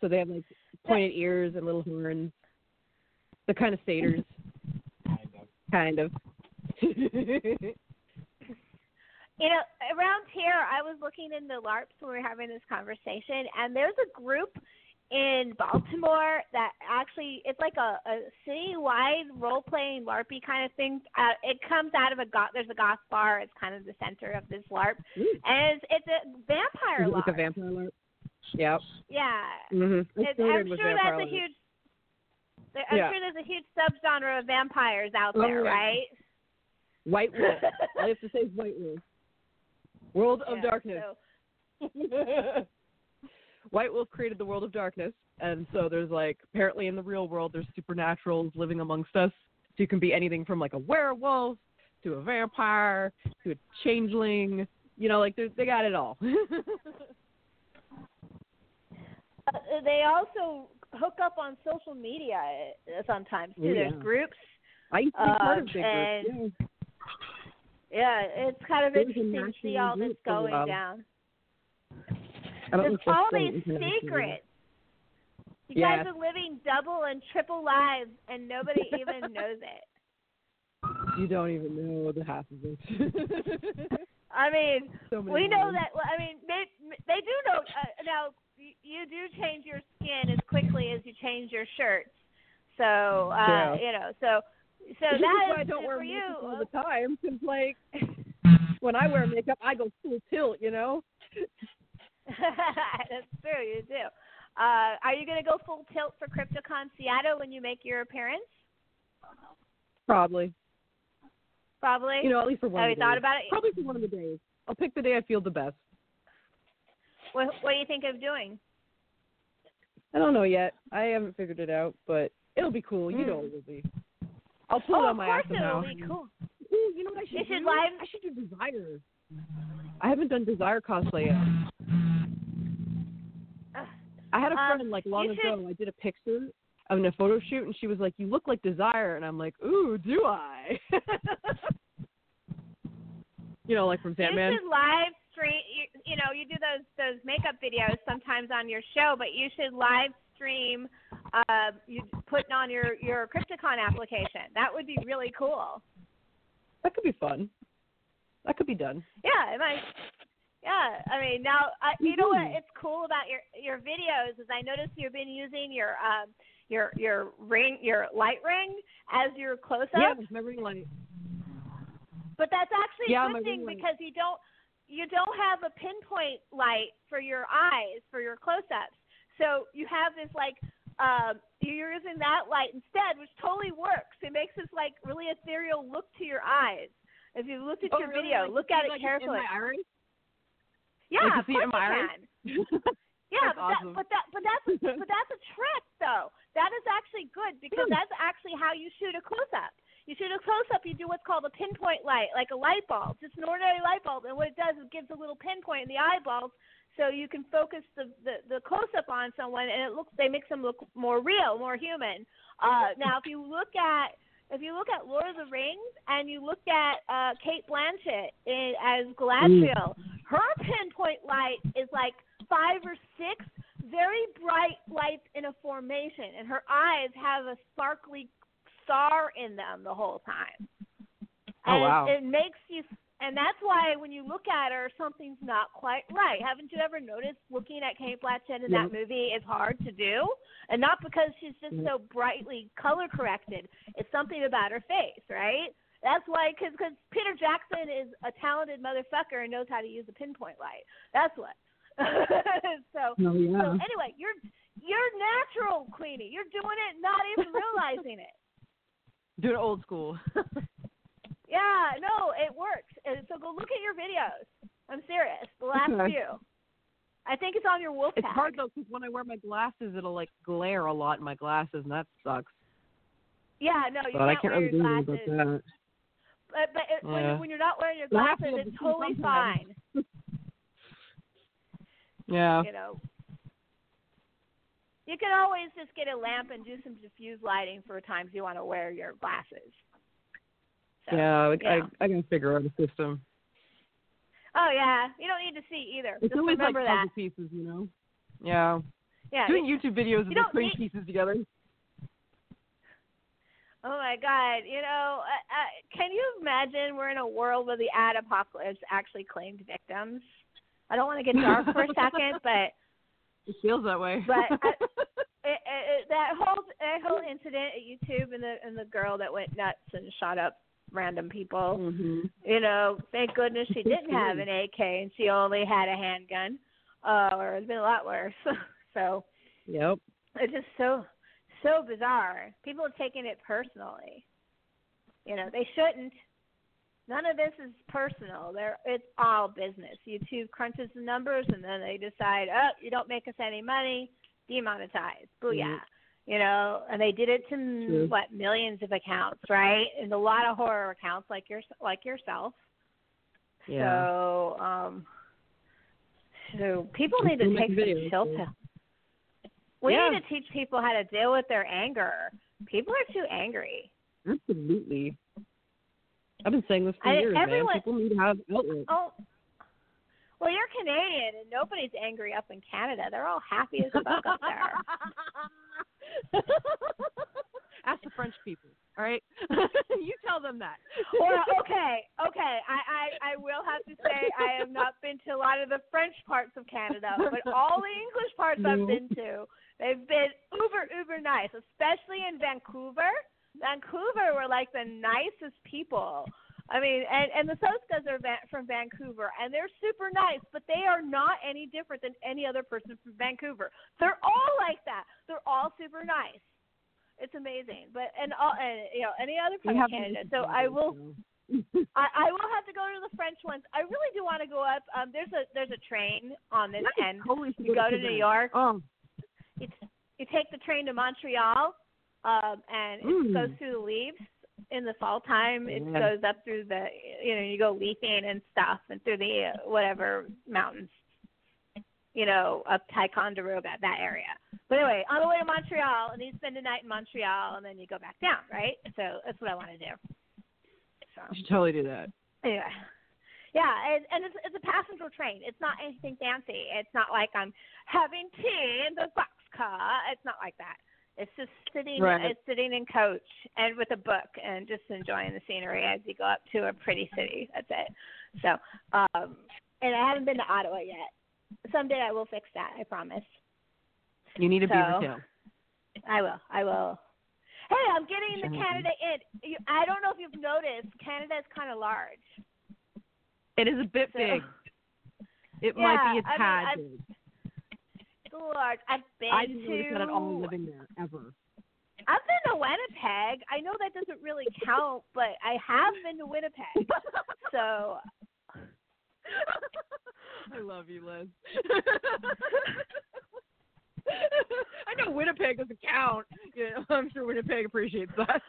so they have like pointed ears and little horns. The kind of satyrs, kind of. You know, around here, I was looking in the LARPs when we were having this conversation, and there's a group in Baltimore that actually it's like a, a city-wide role-playing LARPy kind of thing. Uh, it comes out of a goth. There's a goth bar. It's kind of the center of this LARP, Ooh, and it's, it's a vampire is it like a vampire LARP? Yep. Yeah, Mm-hmm. It's, I'm sure that's a huge. I'm Yeah. sure there's a huge subgenre of vampires out Oh, there, yeah. right? White Wolf. You have to say White Wolf. World of Yeah, Darkness. so- White Wolf created the world of darkness, and so there's like apparently in the real world there's supernaturals living amongst us. So you can be anything from like a werewolf to a vampire to a changeling You know, like they they got it all. Uh, they also hook up on social media uh, sometimes too. Oh, There's groups. I used to be part of Uh, big and- groups. Yeah. Yeah, it's kind of There was a interesting to see all this group for a going down. There's all these secrets. You guys are living double and triple lives, and nobody even knows it. You don't even know the half of it. I mean, so we know that. well, I mean, they they do know. Uh, now you do change your skin as quickly as you change your shirts. So uh, Yeah. you know, so so This is that why I don't wear makeup all the time because, like, when I wear makeup, I go full tilt. You know. That's true. You do. Uh, are you going to go full tilt for Crypticon Seattle when you make your appearance? Probably. Probably. You know, at least for one. Have you thought about it? Probably for one of the days. I'll pick the day I feel the best. What, what do you think of doing? I don't know yet. I haven't figured it out, but it'll be cool. You Mm. know it will be. I'll pull oh, it on of my course ass it'll now. be cool. Ooh, you know what I should You should do? live- I should do Desire. I haven't done Desire cosplay yet. Ugh. I had a Um, friend like long you should- ago. I did a picture of in a photo shoot, and she was like, "You look like Desire," and I'm like, "Ooh, do I?" you know, like from Sandman. You should live stream. You, you know, you do those those makeup videos sometimes on your show, but you should live stream. Uh, you putting on your your Crypticon application. That would be really cool. That could be fun. That could be done. Yeah, it might. Yeah, I mean now, I, you know what? It's cool about your your videos is I noticed you've been using your um your your ring your light ring as your close up. Yeah, my ring light. But that's actually Yeah, a good thing light. because you don't you don't have a pinpoint light for your eyes for your close-ups. So you have this like um you're using that light instead, which totally works. It makes this like really ethereal look to your eyes. If you looked at Oh, your really? video, Like, look at it like, carefully. In my iris? yeah, Like, see it in my iris? can. Yeah, but awesome. that, but that, but that's, but that's a trick though. That is actually good because Hmm. that's actually how you shoot a close up. You shoot a close up, you do what's called a pinpoint light, like a light bulb, just an ordinary light bulb, and what it does is it gives a little pinpoint in the eyeballs, so you can focus the the, the close up on someone, and it looks they makes them look more real, more human. Uh, now, if you look at if you look at Lord of the Rings and you look at uh, Cate Blanchett in, as Galadriel, her pinpoint light is like five or six very bright lights in a formation, and her eyes have a sparkly star in them the whole time. Oh, wow. It makes you, and that's why when you look at her, something's not quite right. Haven't you ever noticed looking at Cate Blanchett in that movie is hard to do, and not because she's just Yeah. so brightly color corrected. It's something about her face, right? That's why, because cause Peter Jackson is a talented motherfucker and knows how to use a pinpoint light. That's what. so, Oh, yeah. so anyway, you're you're natural, Queenie. You're doing it, not even realizing it. Do it old school. Yeah, no, it works. And so go look at your videos. I'm serious. The last Okay. few. I think it's on your wolf it's hard though because when I wear my glasses, it'll like glare a lot in my glasses, and that sucks. Yeah, no, you But can't can't wear really your anything glasses. about that. But but it, when, Yeah. you, when you're not wearing your But I have to glasses, it's totally fine. Yeah. You know. You can always just get a lamp and do some diffuse lighting for times you want to wear your glasses. So, yeah, like. I I can figure out a system. Oh yeah, you don't need to see either. It's just always like puzzle that. pieces, you know. Yeah. Yeah. Doing YouTube videos and you putting need- pieces together. Oh my God! You know, uh, uh, can you imagine we're in a world where the ad apocalypse actually claimed victims? I don't want to get dark for a second, but It feels that way. But I- it, it, that whole that whole incident at YouTube and the and the girl that went nuts and shot up random people. hmm You know, thank goodness she didn't have an AK and she only had a handgun, uh, or it's been a lot worse. so Yep. it's just so so bizarre. People have taken it personally. You know, they shouldn't. None of this is personal. They're it's all business. YouTube crunches the numbers and then they decide, oh, you don't make us any money, demonetize. Booyah. Mhm. You know, and they did it to True. what millions of accounts, right? And a lot of horror accounts like your like yourself. Yeah. So, um, so people need to take some chill so- pill. We Yeah. need to teach people how to deal with their anger. People are too angry. Absolutely. I've been saying this for I- years, everyone- man. People need to have outlets. Oh, well, you're Canadian, and nobody's angry up in Canada. They're all happy as fuck up there. Ask the French people, all right? you tell them that. well, okay, okay. I, I I will have to say I have not been to a lot of the French parts of Canada, but all the English parts I've been to, they've been uber uber nice, especially in Vancouver. Vancouver were like the nicest people. I mean, and and the Soskas are va- from Vancouver, and they're super nice, but they are not any different than any other person from Vancouver. They're all like that. They're all super nice. It's amazing, but and all and you know any other part of Canada. So I will. I, I will have to go to the French ones. I really do want to go up. Um, there's a there's a train on this I end. You go to. New York. Oh, It's you take the train to Montreal, um, and it Mm. goes through the leaves in the fall time. It Yeah. goes up through the you know you go leafing and stuff, and through the whatever mountains, you know, up Ticonderoga that area. But anyway, on the way to Montreal, and you spend a night in Montreal, and then you go back down, right? So that's what I want to do. So you should totally do that. anyway. Yeah, and, and it's it's a passenger train. It's not anything fancy. It's not like I'm having tea in the boxcar. It's not like that. It's just sitting Right. it's sitting in coach and with a book and just enjoying the scenery as you go up to a pretty city. That's it. So, um and I haven't been to Ottawa yet. Someday I will fix that, I promise. You need a So- beaver tail. I will. I will. Hey, I'm getting the Canada in. I don't know if you've noticed, Canada is kind of large. It is a bit So- big. It might be Yeah, a I mean, tad big. It's. I've been I didn't to. that at all living there ever. I've been to Winnipeg. I know that doesn't really count, but I have been to Winnipeg. so I love you, Liz. I know Winnipeg doesn't count. You know, I'm sure Winnipeg appreciates that.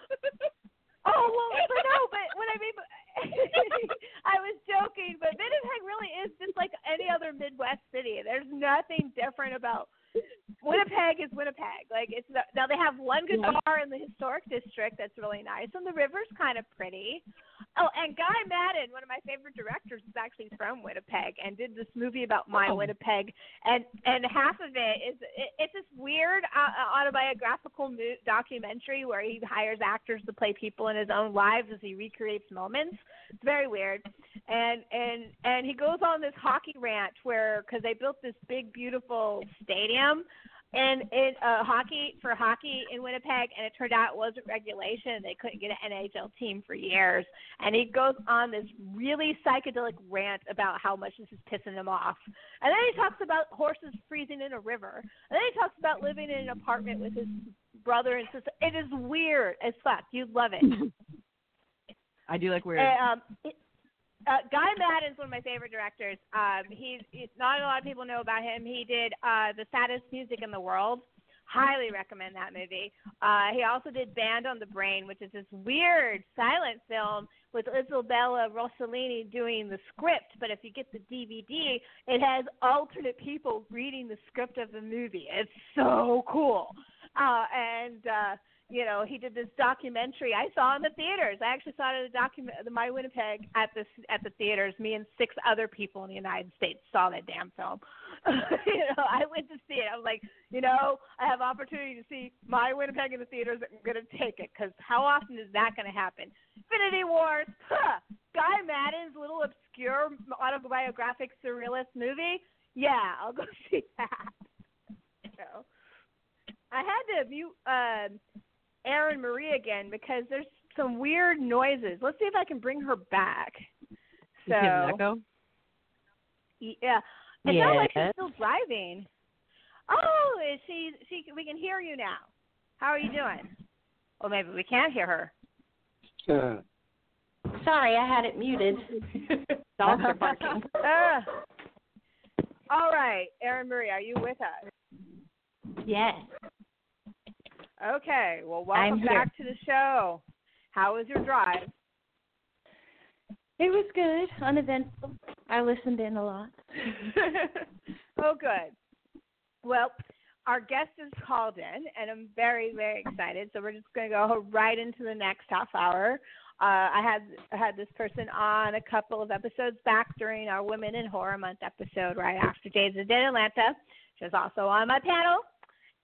Oh well, but no, but what I mean, I was joking, but Winnipeg really is just like any other Midwest city. There's nothing different about Winnipeg. Is Winnipeg like it's not, now they have one good Yeah. bar in the historic district that's really nice, and the river's kind of pretty. Oh, and Guy Maddin, one of my favorite directors, is actually from Winnipeg and did this movie about my Oh. Winnipeg, and and half of it is it, it's this weird uh, autobiographical mo- documentary where he hires actors to play people in his own lives as he recreates moments. It's very weird, and and and he goes on this hockey rant where because they built this big beautiful stadium and in uh, hockey for hockey in Winnipeg, and it turned out it wasn't regulation. They couldn't get an NHL team for years, and he goes on this really psychedelic rant about how much this is pissing him off. And then he talks about horses freezing in a river, and then he talks about living in an apartment with his brother and sister. It is weird as fuck. You'd love it. I do like weird. And, um, it- uh, Guy Maddin's one of my favorite directors. Um, he's, he's not a lot of people know about him. He did uh, the saddest music in the world. Highly recommend that movie. Uh, he also did Brand upon the Brain, which is this weird silent film with Isabella Rossellini doing the script. But if you get the DVD, it has alternate people reading the script of the movie. It's so cool. Uh, and uh, you know, he did this documentary I saw in the theaters. I actually saw it at the document the My Winnipeg at the at the theaters. Me and six other people in the United States saw that damn film. you know, I went to see it. I was like, you know, I have opportunity to see My Winnipeg in the theaters. I'm gonna take it because how often is that gonna happen? Infinity Wars, huh. Guy Maddin's little obscure autobiographic surrealist movie. Yeah, I'll go see that. So, I had to mute. Uh, Aaron Marie again because there's some weird noises. Let's see if I can bring her back. You see an So echo? yeah, it sounds like she's still driving. Oh, is she? She? We can hear you now. How are you doing? Well, maybe we can't hear her. Uh, Sorry, I had it muted. Dogs are barking. Uh, all right, Aaron Marie, are you with us? Yes. Okay. Well, welcome back to the show. How was your drive? It was good, uneventful. I listened in a lot. oh, good. Well, our guest is called in, and I'm very, very excited. So we're just going to go right into the next half hour. Uh, I had I had this person on a couple of episodes back during our Women in Horror Month episode, right after Days of Dead Atlanta. She was also on my panel,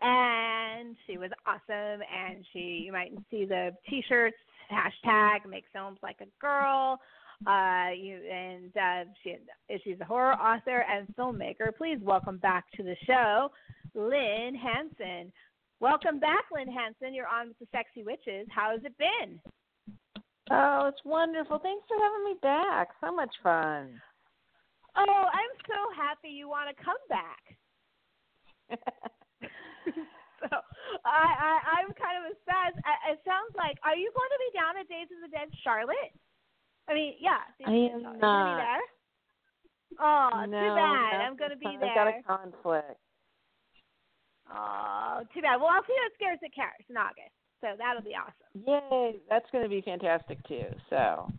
and she was awesome. And she, you might see the T-shirts hashtag Make Films Like a Girl. Uh, you and uh, she she's a horror author and filmmaker. Please welcome back to the show, Lynne Hansen. Welcome back, Lynne Hansen. You're on with the Sexy Witches. How has it been? Oh, it's wonderful. Thanks for having me back. So much fun. Oh, I'm so happy you want to come back. so I, I I'm kind of obsessed. It sounds like are you going to be down at Days of the Dead, Charlotte? I mean, yeah. I am Charlotte. not. Be there? Oh, no, too bad. I'm going to be there. I've got a conflict. Oh, too bad. Well, I'll see you at Scares That Cares in August, so that'll be awesome. Yay! That's going to be fantastic too. So.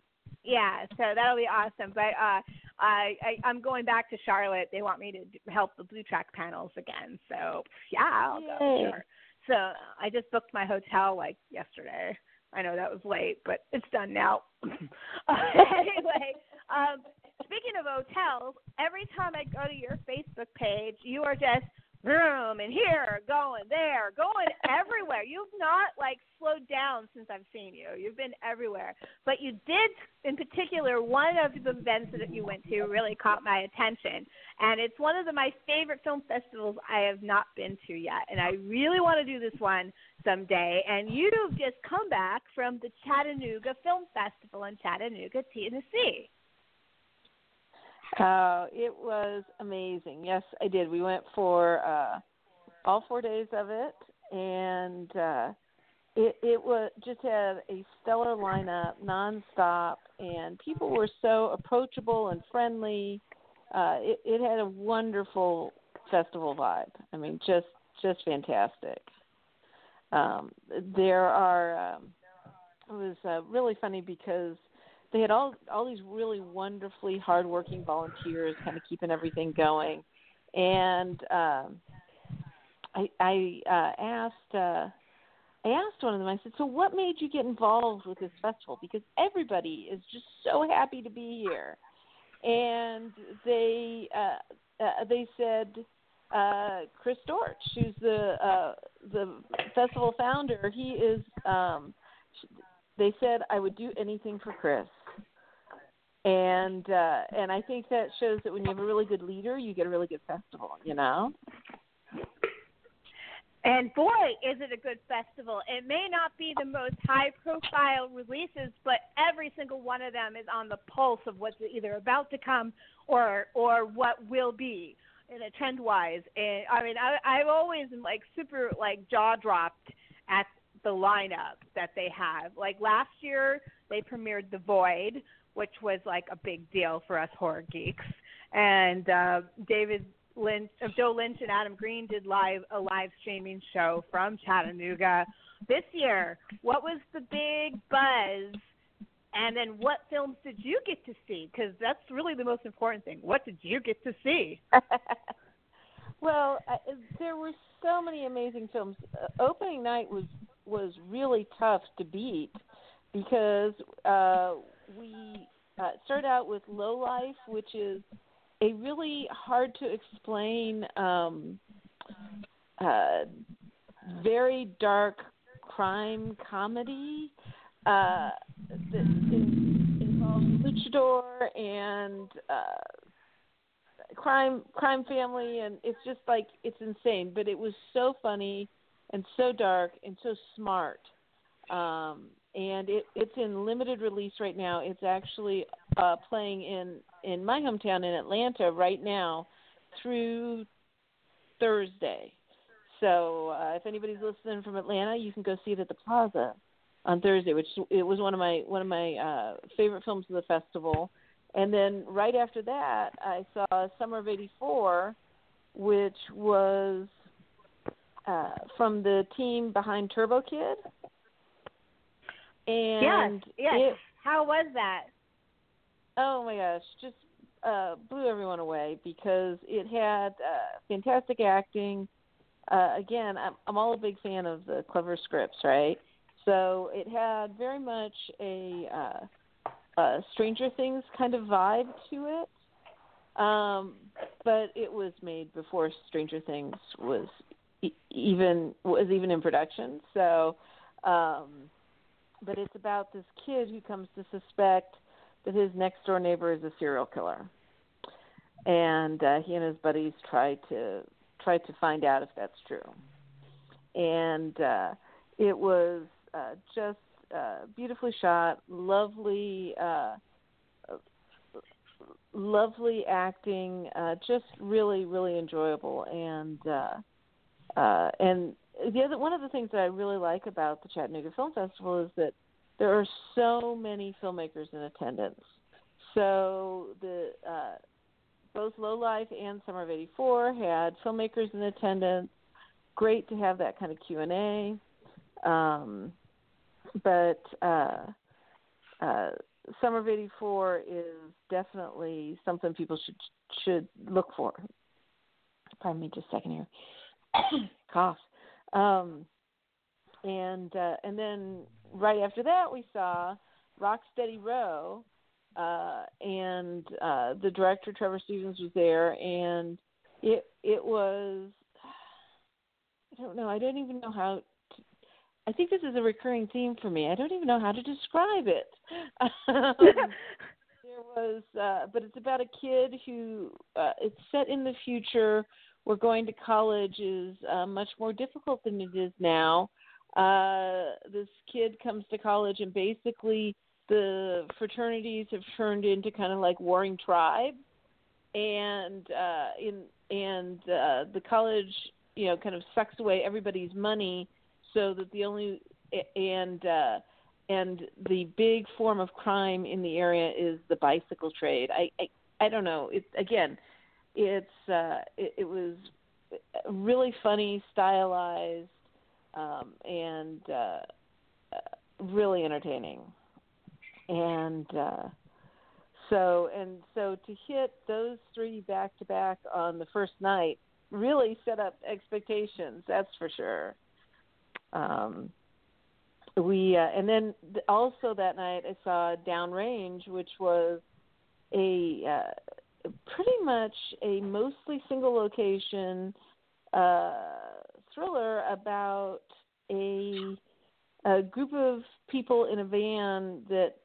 Yeah, so that'll be awesome. But uh, I, I I'm going back to Charlotte. They want me to help the Blue Track panels again. So yeah, I'll go. Sure. So I just booked my hotel like yesterday. I know that was late, but it's done now. anyway, um, speaking of hotels, every time I go to your Facebook page, you are just room and here, going there, going everywhere. You've not like slowed down since I've seen you. You've been everywhere. But you did, in particular, one of the events that you went to really caught my attention, and it's one of the, my favorite film festivals I have not been to yet, and I really want to do this one someday. And you've just come back from the Chattanooga Film Festival in Chattanooga, Tennessee. Uh, it was amazing. Yes, I did. We went for uh, all four days of it, and uh, it it was just had a stellar lineup, nonstop, and people were so approachable and friendly. Uh, it, it had a wonderful festival vibe. I mean, just just fantastic. Um, there are. Um, it was uh, really funny because they had all all these really wonderfully hardworking volunteers, kind of keeping everything going. And um, I, I uh, asked uh, I asked one of them. I said, "So what made you get involved with this festival? Because everybody is just so happy to be here." And they uh, uh, they said uh, Chris Dortch, who's the uh, the festival founder. He is. Um, they said I would do anything for Chris and uh and I think that shows that when you have a really good leader, you get a really good festival. You know. And boy, is it a good festival. It may not be the most high profile releases, but every single one of them is on the pulse of what's either about to come or or what will be in a trend wise. And I mean I I've always been like super like jaw dropped at the lineup that they have. Like last year they premiered The Void, which was like a big deal for us horror geeks. And uh, David Lynch, uh, Joe Lynch, and Adam Green did live a live streaming show from Chattanooga this year. What was the big buzz? And then what films did you get to see? Because that's really the most important thing. What did you get to see? well, uh, there were so many amazing films. Uh, opening night was was really tough to beat because uh, we uh, started out with Low Life, which is a really hard to explain, um, uh, very dark crime comedy uh, that in, involves luchador and uh, crime crime family, and it's just like it's insane. But it was so funny and so dark and so smart. Um, and it, it's in limited release right now. It's actually uh, playing in in my hometown in Atlanta right now through Thursday. So uh, if anybody's listening from Atlanta, you can go see it at the Plaza on Thursday, which it was one of my one of my uh, favorite films of the festival. And then right after that, I saw Summer of '84, which was uh, from the team behind Turbo Kid. And yes, yes. it How was that? oh my gosh, just uh, blew everyone away because it had uh, fantastic acting. Uh, again, I'm, I'm all a big fan of the clever scripts, right? So it had very much a uh, uh, Stranger Things kind of vibe to it, um, but it was made before Stranger Things was e- even was even in production. So, um, but it's about this kid who comes to suspect that his next door neighbor is a serial killer, and uh, he and his buddies try to try to find out if that's true. And uh, it was uh, just uh, beautifully shot, lovely, uh, lovely acting, uh, just really, really enjoyable. And uh, uh, and the other one of the things that I really like about the Chattanooga Film Festival is that there are so many filmmakers in attendance. So the uh, both Low Life and Summer of '84 had filmmakers in attendance. Great to have that kind of Q and A. Um, but uh, uh, Summer of '84 is definitely something people should should look for. Pardon me, just a second here. Cough. Um, and uh, and then right after that we saw Rocksteady Row, uh, and uh, the director Trevor Stevens was there, and it it was I don't know I don't even know how. To, I think this is a recurring theme for me. I don't even know how to describe it. um, there was, uh, but it's about a kid who uh, it's set in the future where going to college is uh, much more difficult than it is now. Uh, this kid comes to college and basically the fraternities have turned into kind of like warring tribes, and uh, in and uh, the college, you know, kind of sucks away everybody's money, so that the only and uh, and the big form of crime in the area is the bicycle trade. I I, I don't know. It again, it's uh, it, it was really funny, stylized, um, and uh, really entertaining and uh, so and so to hit those three back to back on the first night really set up expectations. That's for sure. Um, we uh, and then also that night I saw Downrange, which was a uh, pretty much a mostly single location uh, thriller about a a group of people in a van that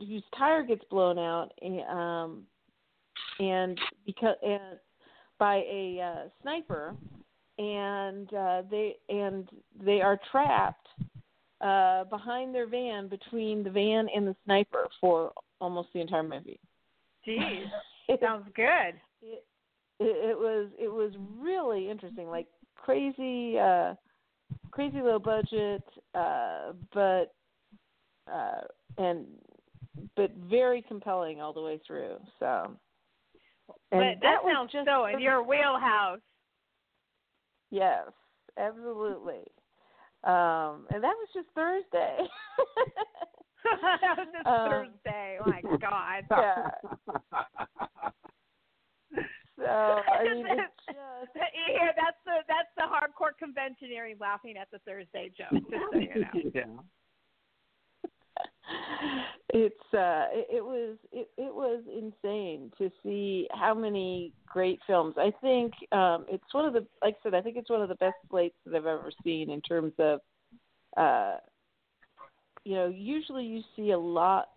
whose tire gets blown out and um and because and by a uh, sniper and uh they and they are trapped uh behind their van between the van and the sniper for almost the entire movie. Jeez. It sounds good. It, it, it was it was really interesting like crazy uh crazy low budget uh but uh and but very compelling all the way through. So, and that, was sounds just so in your wheelhouse. Yes, absolutely. Um, and that was just Thursday. that was Um, Thursday. Oh my God. yeah. So I mean, it's just Here, that's the that's the hardcore conventionary laughing at the Thursday joke. Just so you know. yeah. it's uh it, it was it, it was insane to see how many great films i think um it's one of the like i said i think it's one of the best slates that i've ever seen in terms of uh you know usually you see a lot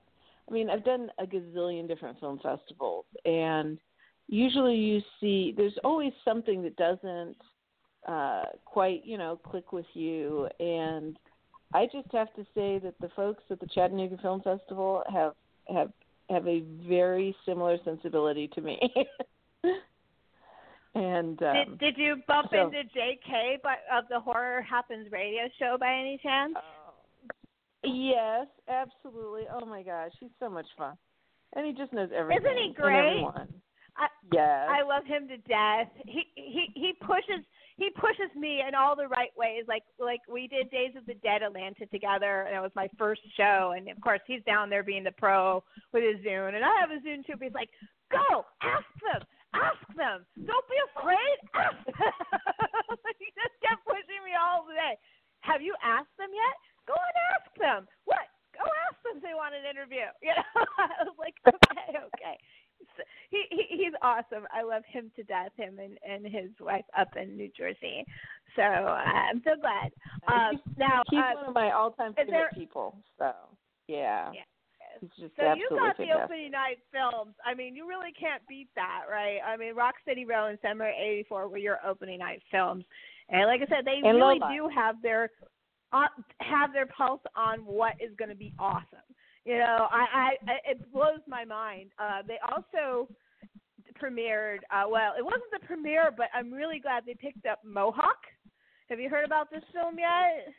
i mean i've done a gazillion different film festivals and usually you see there's always something that doesn't uh quite you know click with you and I just have to say that the folks at the Chattanooga Film Festival have have have a very similar sensibility to me. and um, Did Did you bump so- into J.K. By, of the Horror Happens radio show by any chance? Yes, absolutely. Oh my gosh, he's so much fun, and he just knows everything. Isn't he great? I- yes. I love him to death. He he he pushes he pushes me in all the right ways. Like like we did Days of the Dead Atlanta together, and it was my first show. And of course, he's down there being the pro with his Zoom, and I have a Zoom too. But he's like, "Go, ask them, ask them. Don't be afraid. Ask them." he just kept pushing me all day. Have you asked them yet? Go and ask them. What? Go ask them if they want an interview. You know, I was like, okay, okay he, he he's awesome. I love him to death. Him and and his wife up in New Jersey. So uh, I'm so glad. Um, now he's uh, one of my all-time favorite there, people. So yeah. yeah. So you got fantastic. the opening night films. I mean, you really can't beat that, right? I mean, Rock Steady Row and Summer '84 were your opening night films, and like I said, they and really Lola. do have their uh, have their pulse on what is going to be awesome. You know, I, I it blows my mind. Uh, they also premiered. Uh, well, it wasn't the premiere, but I'm really glad they picked up Mohawk. Have you heard about this film yet?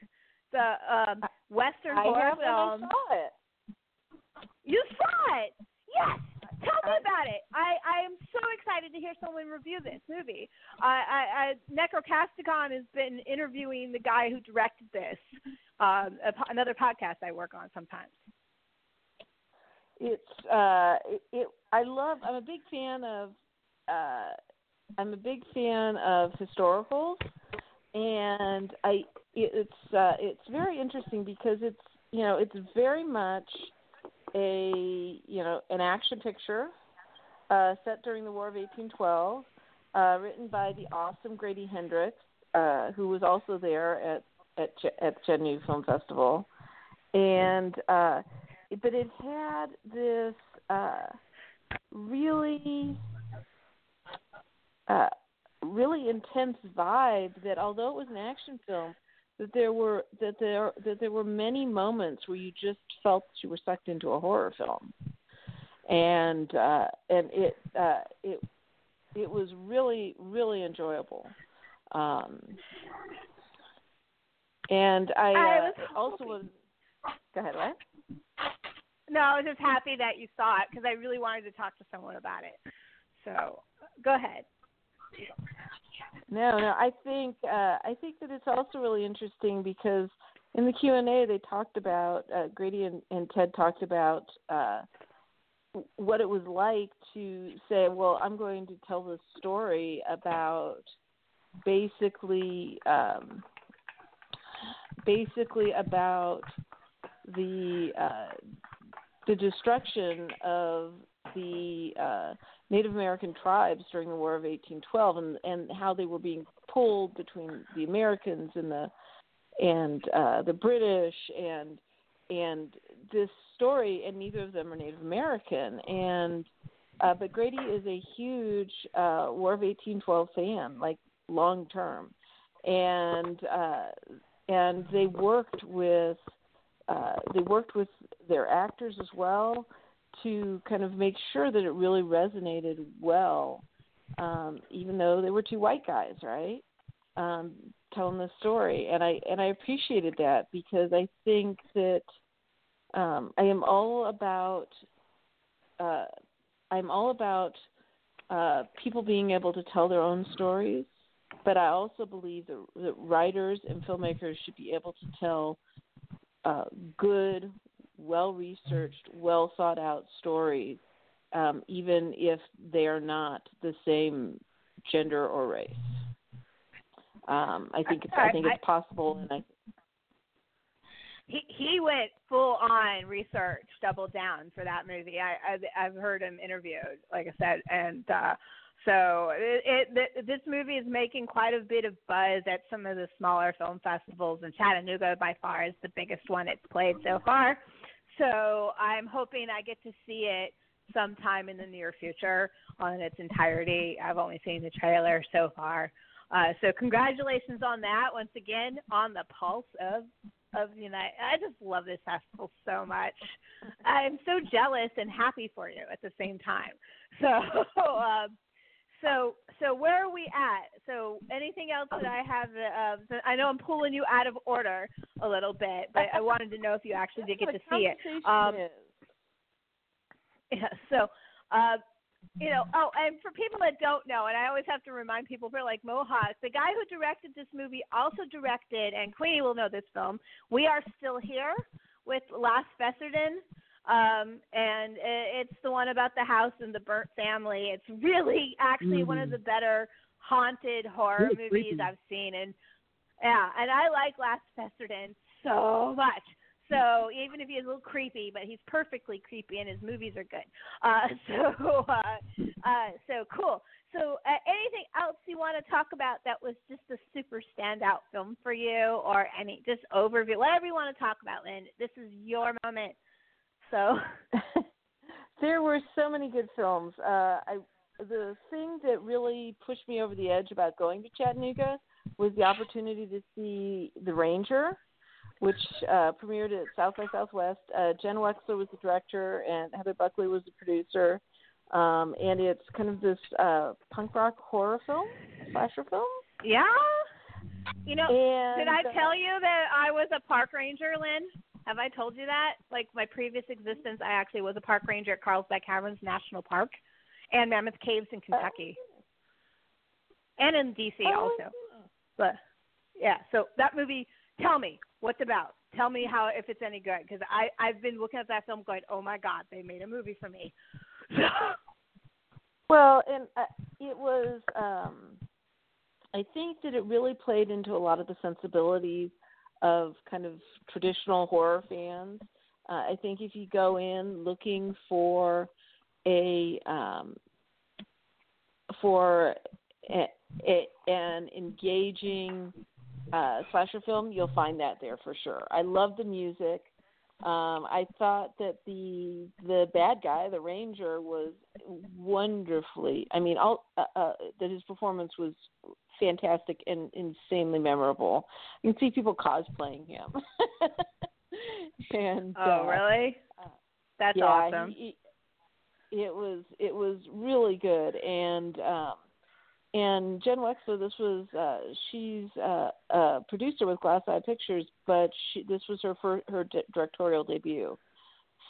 The um, Western I horror film. I saw it. You saw it. Yes. Tell me about it. I, I am so excited to hear someone review this movie. I, I, I Necrocasticon has been interviewing the guy who directed this. Um, a, another podcast I work on sometimes. It's uh, it, it. I love. I'm a big fan of. Uh, I'm a big fan of historicals, and I. It's uh, it's very interesting because it's you know it's very much a you know an action picture uh, set during the War of 1812, uh, written by the awesome Grady Hendrix, uh, who was also there at at at Cheney Film Festival, and uh, but it had this uh, really uh, really intense vibe that although it was an action film that there were that there that there were many moments where you just felt you were sucked into a horror film and uh and it uh it it was really really enjoyable um and i, I uh, was also was go ahead what No, I was just happy that you saw it because I really wanted to talk to someone about it. So go ahead. No, no. I think uh, I think that it's also really interesting because in the Q and A they talked about uh, Grady and, and Ted talked about uh, what it was like to say, well, I'm going to tell this story about basically um, basically about the uh, the destruction of the uh, Native American tribes during the War of 1812, and and how they were being pulled between the Americans and the and uh, the British, and and this story, and neither of them are Native American, and uh, but Grady is a huge uh, War of 1812 fan, like long term, and uh, and they worked with uh, they worked with their actors as well to kind of make sure that it really resonated well, um, even though they were two white guys, right? Um, telling the story, and I and I appreciated that because I think that um, I am all about uh, I'm all about uh, people being able to tell their own stories, but I also believe that, that writers and filmmakers should be able to tell uh, good, well researched, well thought out stories, um, even if they are not the same gender or race. Um, I think it's, I think it's possible, and I He he went full on research, double down for that movie. I, I I've heard him interviewed, like I said, and uh, so it, it this movie is making quite a bit of buzz at some of the smaller film festivals, and Chattanooga by far is the biggest one it's played so far. So I'm hoping I get to see it sometime in the near future on its entirety. I've only seen the trailer so far. Uh, so congratulations on that once again on the pulse of of the United. I just love this festival so much. I'm so jealous and happy for you at the same time. So, um, so, so where are we at? So, anything else that I have? Uh, so I know I'm pulling you out of order a little bit, but I wanted to know if you actually did get to see it. Um, yeah, so uh, you know, oh, and for people that don't know, and I always have to remind people, for like Mohawk, the guy who directed this movie also directed, and Queenie will know this film. We are still here with Larry Fessenden, um, and it's the one about the house and the burnt family. It's really actually mm-hmm. one of the better haunted horror movies creepy. I've seen, and yeah, and I like Larry Fessenden so much. So even if he's a little creepy, but he's perfectly creepy, and his movies are good. Uh, so uh, uh, so cool. So uh, anything else you want to talk about that was just a super standout film for you, or any just overview, whatever you want to talk about, Lynne. This is your moment. So there were so many good films. Uh, I the thing that really pushed me over the edge about going to Chattanooga was the opportunity to see The Ranger which uh, premiered at South by Southwest. Uh, Jenn Wexler was the director, and Heather Buckley was the producer. Um, and it's kind of this uh, punk rock horror film, slasher film. Yeah. You know, and, did I tell you that I was a park ranger, Lynne? Have I told you that? Like my previous existence, I actually was a park ranger at Carlsbad Caverns National Park and Mammoth Caves in Kentucky, and in DC oh. also. But yeah, so that movie. Tell me, What's about? Tell me how if it's any good because I I've been looking at that film going, oh my god, they made a movie for me. well, and uh, it was. um I think that it really played into a lot of the sensibilities of kind of traditional horror fans. Uh, I think if you go in looking for a um, for a, a, an engaging uh, slasher film, you'll find that there for sure. I love the music. Um, I thought that the the bad guy, the ranger, was wonderfully. I mean, all uh, uh, that his performance was fantastic and insanely memorable. You can see people cosplaying him. and oh, uh, really? That's yeah, awesome. He, it was it was really good, and um, and Jenn Wexler, this was uh, she's uh, a producer with Glass Eye Pictures, but she, this was her for her directorial debut.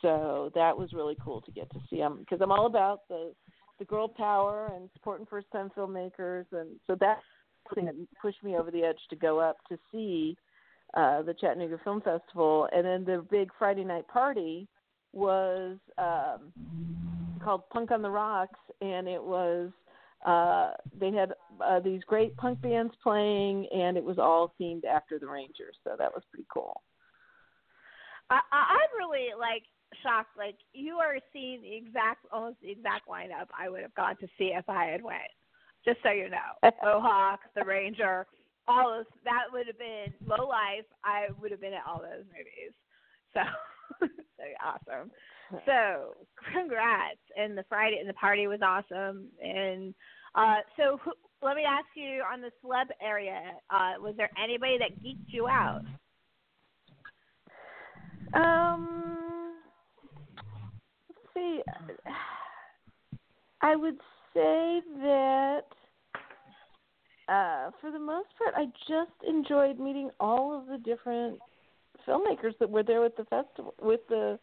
So that was really cool to get to see them because I'm all about the the girl power and supporting first time filmmakers, and so that thing that pushed me over the edge to go up to see uh, the Chattanooga Film Festival, and then the big Friday night party was um, called Punk on the Rocks, and it was uh, they had uh, these great punk bands playing, and it was all themed after the Rangers, so that was pretty cool. I, I'm really like shocked. Like you are seeing the exact, almost the exact lineup I would have gone to see if I had went. Just so you know, Mohawk, the Ranger, all those. That would have been low life. I would have been at all those movies. So, so awesome. So congrats! And the Friday and the party was awesome. And uh, so who, let me ask you on the celeb area, uh, was there anybody that geeked you out? Um, let's see. I would say that uh, for the most part, I just enjoyed meeting all of the different filmmakers that were there with the festival with the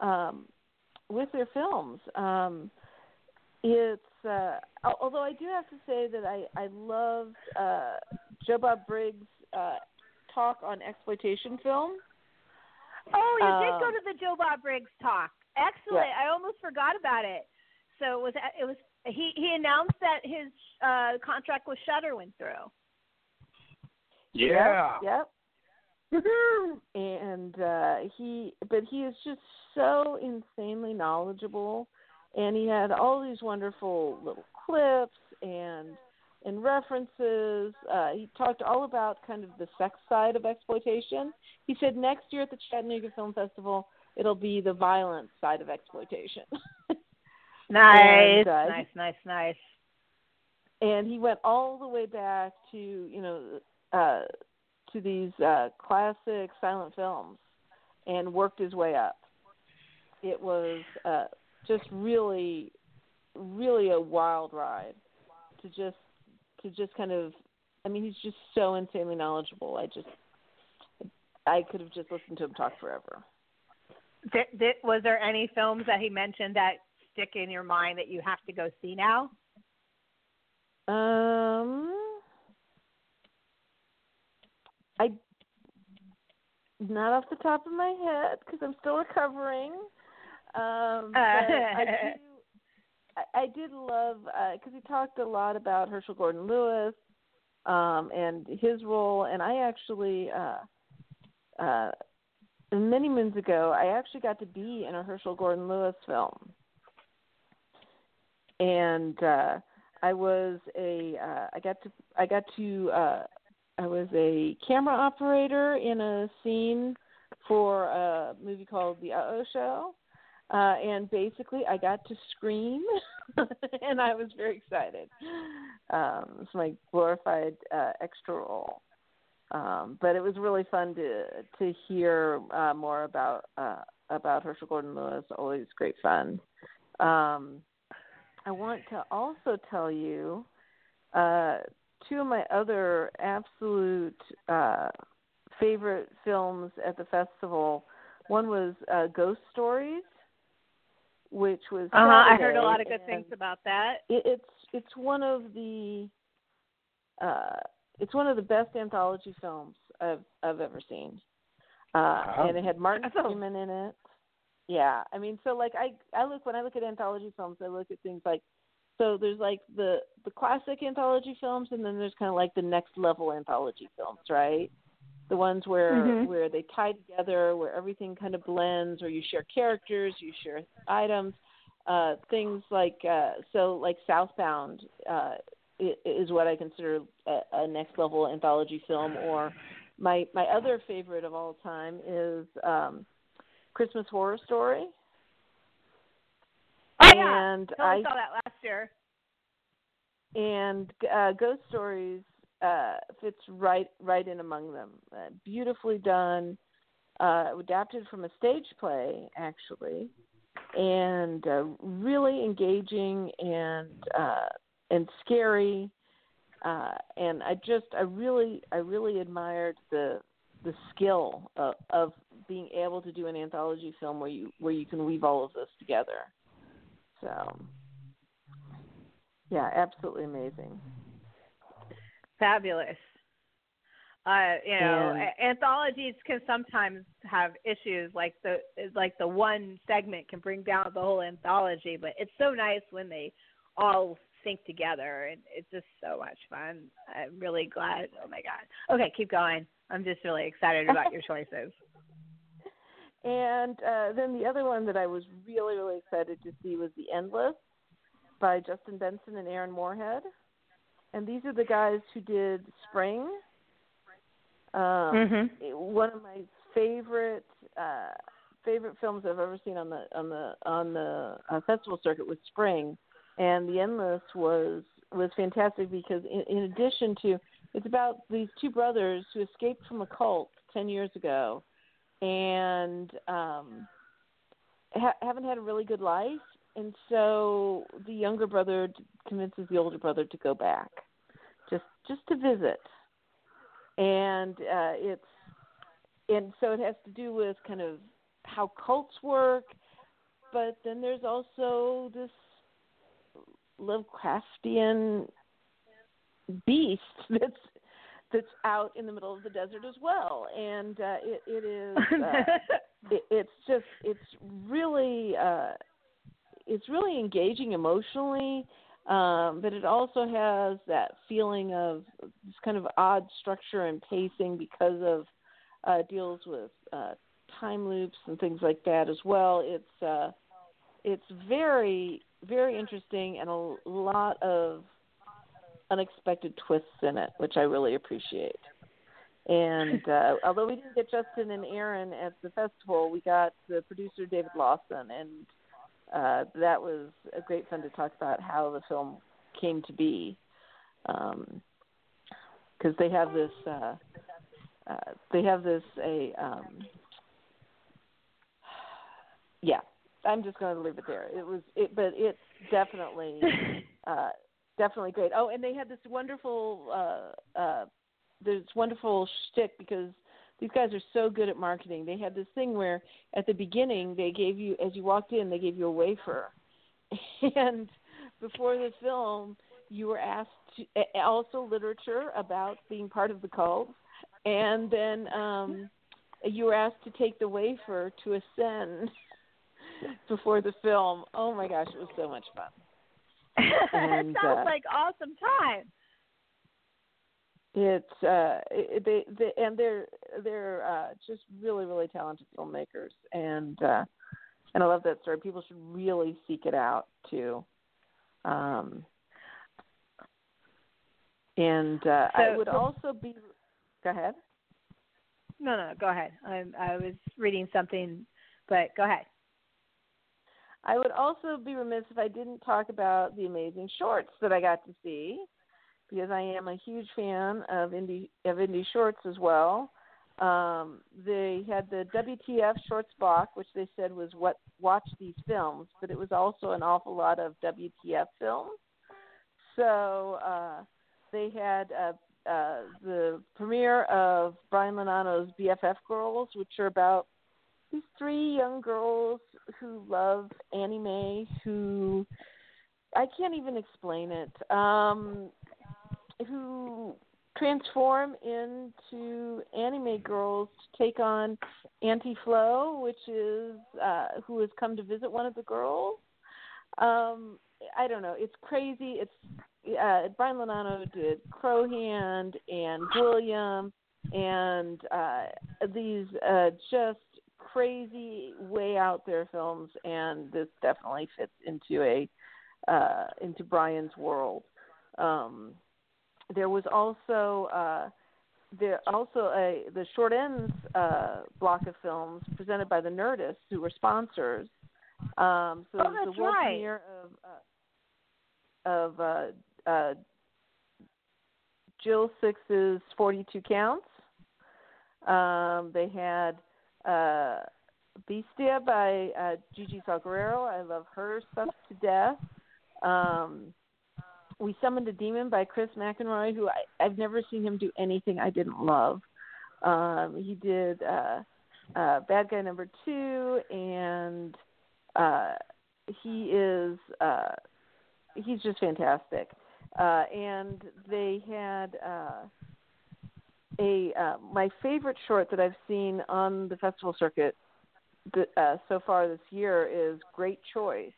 um, with their films. Um, it's uh, although I do have to say that I I loved uh, Joe Bob Briggs' uh, talk on exploitation film. Oh, you um, did go to the Joe Bob Briggs talk. Excellent. Yeah. I almost forgot about it. So it was it was he he announced that his uh contract with Shudder went through. Yeah. Yep. and uh he but he is just so insanely knowledgeable and he had all these wonderful little clips and and references uh he talked all about kind of the sex side of exploitation he said next year at the chattanooga film festival it'll be the violent side of exploitation nice and, uh, nice nice nice and he went all the way back to you know uh to these uh classic silent films and worked his way up it was uh just really really a wild ride to just to just kind of I mean he's just so insanely knowledgeable. I just I could have just listened to him talk forever. Did, did, was there any films that he mentioned that stick in your mind that you have to go see now? Um, I not off the top of my head because I'm still recovering. Um, but I do. I, I did love because he talked a lot about Herschell Gordon Lewis um, and his role, and I actually uh, uh, many moons ago I actually got to be in a Herschell Gordon Lewis film, and uh, I was a uh, I got to I got to uh, I was a camera operator in a scene for a movie called The Uh Oh Show. Uh, and basically, I got to scream, and I was very excited. Um, it's my glorified uh, extra role, um, but it was really fun to to hear uh, more about uh, about Herschell Gordon Lewis. Always great fun. Um, I want to also tell you uh, two of my other absolute uh, favorite films at the festival. One was uh, Ghost Stories, which was uh huh. I heard a lot of good things about that. It, it's it's one of the uh, it's one of the best anthology films I've I've ever seen, uh, Wow. and it had Martin That's Freeman in it. Yeah, I mean, so like I I look when I look at anthology films, I look at things like so there's like the the classic anthology films, and then there's kind of like the next level anthology films, right? The ones where Mhm. where they tie together, where everything kind of blends, or you share characters, you share items, uh, things like uh, so like Southbound uh, is what I consider a, a next level anthology film, or my my other favorite of all time is um, Christmas Horror Story. Oh yeah, and totally I saw that last year. and uh, Ghost Stories uh, fits right right in among them. Uh, beautifully done, uh, adapted from a stage play actually, and uh, really engaging and uh, and scary. Uh, and I just I really I really admired the the skill of, of being able to do an anthology film where you where you can weave all of this together. So yeah, absolutely amazing. Fabulous. Uh, you know, And- anthologies can sometimes have issues like the like the one segment can bring down the whole anthology, but it's so nice when they all sync together and it's just so much fun. I'm really glad. Oh my god. Okay, keep going. I'm just really excited about your choices. And uh, then the other one that I was really, really excited to see was The Endless by Justin Benson and Aaron Moorhead. And these are the guys who did Spring. Um, Mhm. One of my favorite uh, favorite films I've ever seen on the on the on the uh, festival circuit was Spring, and The Endless was was fantastic because in, in addition to it's about these two brothers who escaped from a cult ten years ago and um ha- haven't had a really good life. And so the younger brother convinces the older brother to go back just just to visit. And uh it's and so it has to do with kind of how cults work but then there's also this Lovecraftian beast that's that's out in the middle of the desert as well. And uh it it is uh, it, it's just it's really uh it's really engaging emotionally. Um but it also has that feeling of this kind of odd structure and pacing because of uh deals with uh time loops and things like that as well. It's uh it's very very interesting and a lot of unexpected twists in it which i really appreciate and uh, although we didn't get Justin and Aaron at the festival, we got the producer David Lawson, and uh, that was a great fun to talk about how the film came to be. Because they have this, uh, uh, they have this a, um, yeah. I'm just going to leave it there. It was, it, but it's definitely, uh, definitely great. Oh, and they had this wonderful. Uh, uh, this wonderful shtick because these guys are so good at marketing. They had this thing where at the beginning they gave you, as you walked in, they gave you a wafer, and before the film, you were asked to, also literature about being part of the cult, and then um, you were asked to take the wafer to ascend before the film. Oh my gosh, it was so much fun. And, sounds uh, like awesome time. It's uh they, they and they're they're uh just really really talented filmmakers and uh and I love that story. People should really seek it out too. Um and uh I would also be go ahead. No, no, go ahead. I'm I was reading something, but go ahead. I would also be remiss if I didn't talk about the amazing shorts that I got to see, because I am a huge fan of indie of indie shorts as well. Um, they had the WTF shorts block, which they said was what watch these films, but it was also an awful lot of WTF films. So uh, they had uh, uh, the premiere of Brian Lonano's BFF Girls, which are about these three young girls who love anime who I can't even explain it. Um who transform into anime girls to take on Auntie Flo, which is uh who has come to visit one of the girls. Um I don't know, it's crazy. It's uh Brian Lonano did Crowhand and Gwilliam and uh these uh just crazy way out there films and this definitely fits into a uh into Brian's world. Um there was also uh there also a the short ends uh block of films presented by the Nerdists who were sponsors. Um so Oh, the that's world right. premiere of uh of uh uh Jill Sixx's Forty Two Counts. Um they had uh Bestia by uh Gigi Saul Guerrero. I love her stuff to death. Um We Summoned a Demon by Chris McInroy, who I, I've never seen him do anything I didn't love. Um he did uh uh Bad Guy Number Two and uh he is uh he's just fantastic. Uh and they had uh a uh, my favorite short that I've seen on the festival circuit th- uh, so far this year is Great Choice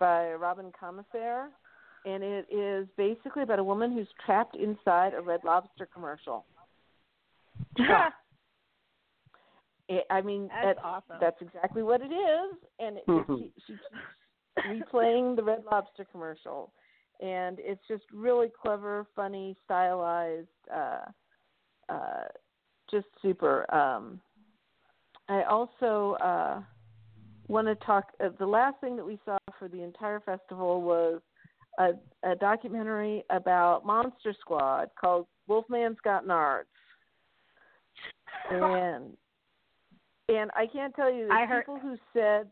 by Robin Comisar, and it is basically about a woman who's trapped inside a Red Lobster commercial. It, I mean, That's awesome. that's exactly what it is, and it, it, she, she keeps replaying the Red Lobster commercial, and it's just really clever, funny, stylized. uh uh, just super. Um, I also uh, want to talk. Uh, the last thing that we saw for the entire festival was a, a documentary about Monster Squad called Wolfman's Got Nards, and and I can't tell you the people who said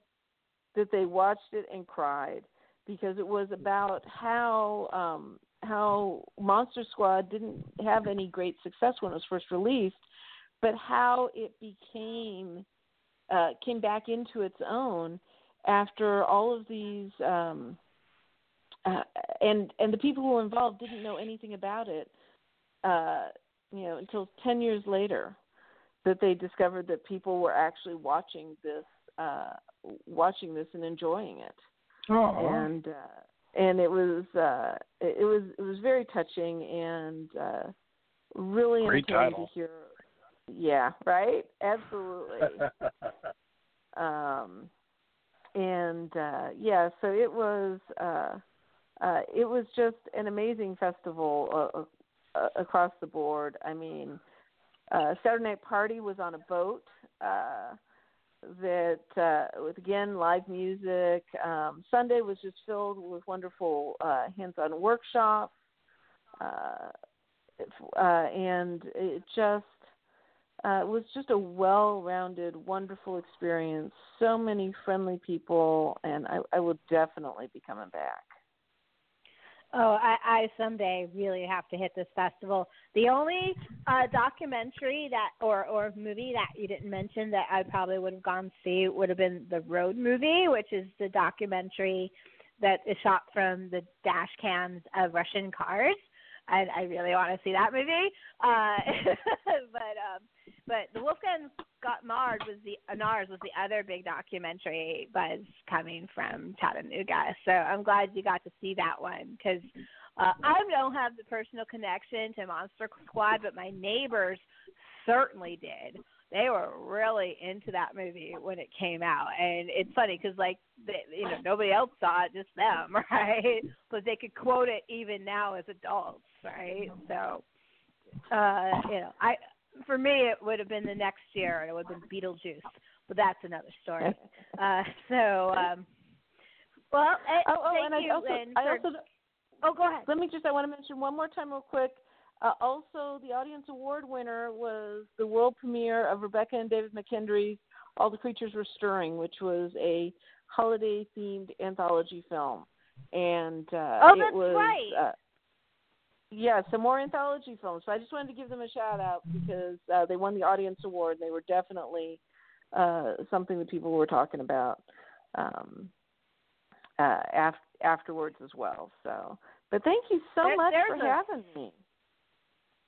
that they watched it and cried because it was about how um how Monster Squad didn't have any great success when it was first released, but how it became uh, came back into its own after all of these um, uh, and and the people who were involved didn't know anything about it, uh, you know, until ten years later that they discovered that people were actually watching this uh, watching this and enjoying it. Oh, and uh, and it was uh, it, was it was very touching and uh, really Great entertaining title. to hear. Yeah, right. Absolutely. um, and uh, yeah, so it was uh, uh, it was just an amazing festival uh, uh, across the board. I mean, uh, Saturday Night Party was on a boat. Uh, that uh, with again live music. Um, Sunday was just filled with wonderful uh, hands-on workshops, uh, uh, and it just uh, was just a well-rounded, wonderful experience. So many friendly people, and I, I will definitely be coming back. Oh, I, I someday really have to hit this festival. The only uh, documentary that or or movie that you didn't mention that I probably would have gone see would have been the Road movie, which is the documentary that is shot from the dash cams of Russian cars. And I really want to see that movie. Uh, but um, but the Wolfgang Got Marred was the uh, Nars was the other big documentary buzz coming from Chattanooga. So I'm glad you got to see that one because uh, I don't have the personal connection to Monster Squad, but my neighbors certainly did. They were really into that movie when it came out, and it's funny because like they, you know nobody else saw it, just them, right? But they could quote it even now as adults, right? So, uh, you know, I for me it would have been the next year, and it would have been Beetlejuice, but that's another story. Uh, so, um, well, eh, Oh, oh, thank and you, I also, Lynne, I for- also, oh, go ahead. let me just, I want to mention one more time, real quick. Uh, also, the audience award winner was the world premiere of Rebekah and David McKendry's "All the Creatures Were Stirring," which was a holiday-themed anthology film, and uh, Oh, it was. right. Uh, yeah, some more anthology films. So I just wanted to give them a shout out because uh, they won the audience award. And they were definitely uh, something that people were talking about um, uh, af- afterwards as well. So, but thank you so There- much for a- having me.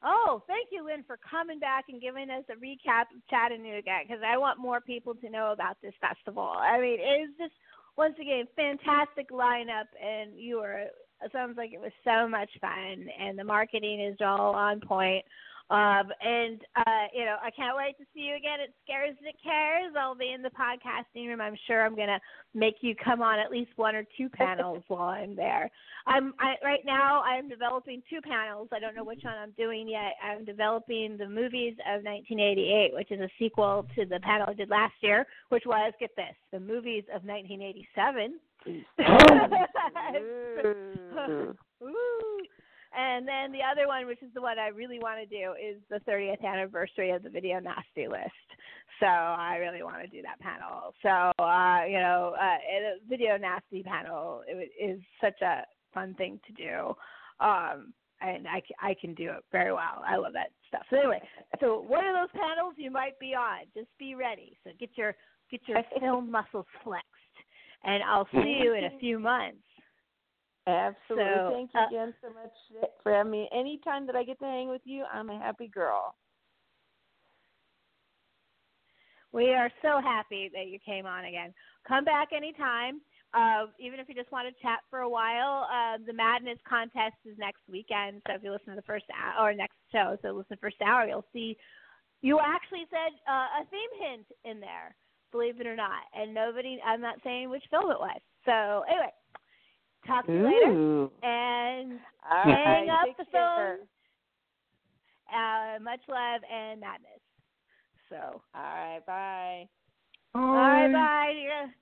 Oh, thank you, Lynne, for coming back and giving us a recap of Chattanooga because I want more people to know about this festival. I mean, it is just once again fantastic lineup, and you were. It sounds like it was so much fun, and the marketing is all on point. Um, and uh, you know, I can't wait to see you again at Scares That Cares. I'll be in the podcasting room. I'm sure I'm gonna make you come on at least one or two panels while I'm there. I'm I, right now. I'm developing two panels. I don't know which one I'm doing yet. I'm developing the movies of 1988, which is a sequel to the panel I did last year, which was get this, the movies of 1987. And then the other one, which is the one I really want to do, is the 30th anniversary of the Video Nasty list. So I really want to do that panel. So uh, you know, uh, the Video Nasty panel it, is such a fun thing to do, um, and I can do it very well. I love that stuff. So anyway, so one of those panels you might be on. Just be ready. So get your get your film muscles flexed, and I'll see you in a few months. Absolutely. So, Thank you uh, again so much for having me. Anytime that I get to hang with you, I'm a happy girl. We are so happy that you came on again. Come back anytime. Uh, even if you just want to chat for a while, uh, the Madness contest is next weekend. So if you listen to the first hour or next show, so listen to the first hour, you'll see. You actually said uh, a theme hint in there, believe it or not, and nobody. I'm not saying which film it was. So anyway, talk to you later, and All hang right, up take the phone. Uh, much love and madness. So. All right, bye. All right, bye. dear.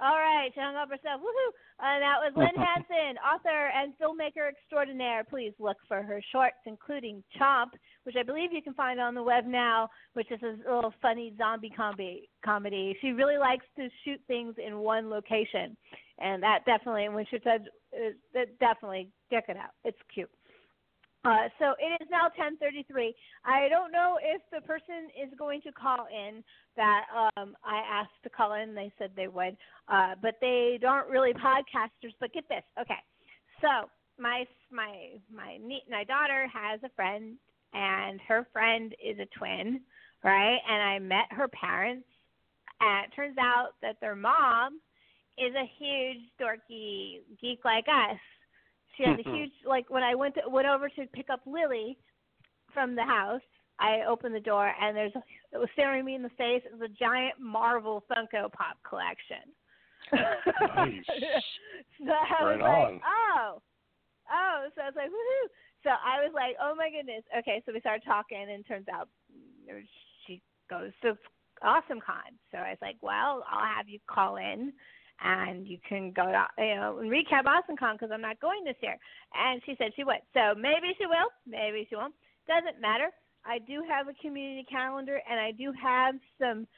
All right, she hung up herself. Woohoo! And that was Lynne Hansen, author and filmmaker extraordinaire. Please look for her shorts, including Chomp, which I believe you can find on the web now, which is a little funny zombie comedy. Comedy. She really likes to shoot things in one location, and that definitely, when she said, uh, definitely check it out. It's cute. Uh, so it is now 10:33. I don't know if the person is going to call in that um, I asked to call in. They said they would, uh, but they aren't really podcasters. But get this, okay? So my my my nie- my daughter has a friend, and her friend is a twin, right? And I met her parents, and it turns out that their mom is a huge dorky geek like us. She has a huge like when I went to, went over to pick up Lily from the house. I opened the door and there's a, it was staring me in the face. It was a giant Marvel Funko Pop collection. Nice. so I was Right like, on. oh, oh. So I was like, woohoo! So I was like, oh my goodness. Okay, so we started talking, and turns out she goes to Awesome Con. So I was like, well, I'll have you call in and you can go to you know and recap AwesomeCon because I'm not going this year. And she said she would. So maybe she will, maybe she won't. Doesn't matter. I do have a community calendar and I do have some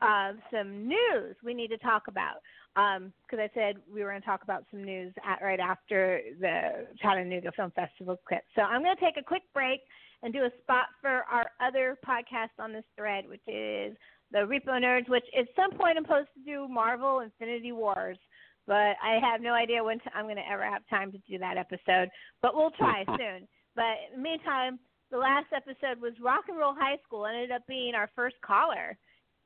uh, some news we need to talk about Um, because I said we were going to talk about some news at, right after the Chattanooga Film Festival clip. So I'm going to take a quick break and do a spot for our other podcast on this thread, which is the Repo Nerds, which at some point I'm supposed to do Marvel Infinity Wars. but I have no idea when I'm going to ever have time to do that episode. But we'll try soon. But in the meantime, the last episode was Rock and Roll High School. Ended up being our first caller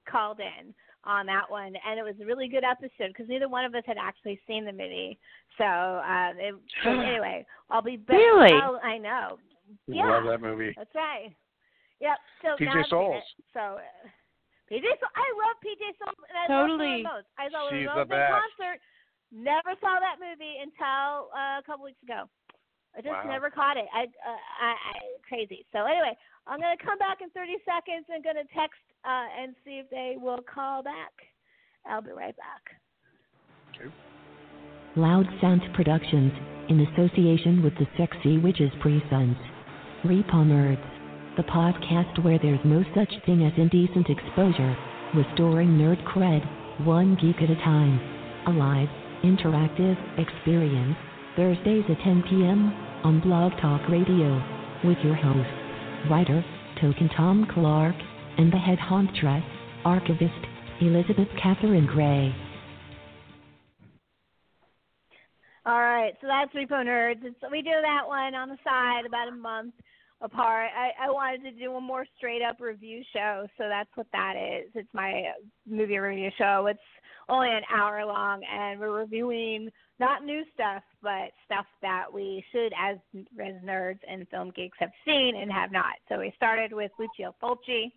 called in on that one, and it was a really good episode because neither one of us had actually seen the movie. So, uh, it, anyway, I'll be back. Really? I'll- I know. Yeah. Love that movie. That's right. Yep. So PJ now I've Soles. it. So uh, PJ Soles. I love PJ Soles, and I Totally. love Laura I saw She's Laura the Rose in best. concert. Never saw that movie until uh, a couple weeks ago. I just Wow. never caught it. I, uh, I, I crazy. So anyway, I'm gonna come back in 30 seconds and gonna text uh, and see if they will call back. I'll be right back. Loud Sound Productions, in association with the Sexy Witches Presents. Repo Nerds, the podcast where there's no such thing as indecent exposure, restoring nerd cred, one geek at a time. A live, interactive experience, Thursdays at 10 p.m. on Blog Talk Radio, with your hosts, writer, Token Tom Clark, and the head hauntress, archivist, Elizabeth Catherine Gray. All right, so that's Repo Nerds. It's, we do that one on the side about a month apart. I, I wanted to do a more straight up review show, so that's what that is. It's my movie review show. It's only an hour long, and we're reviewing not new stuff, but stuff that we should, as, as nerds and film geeks, have seen and have not. So we started with Lucio Fulci.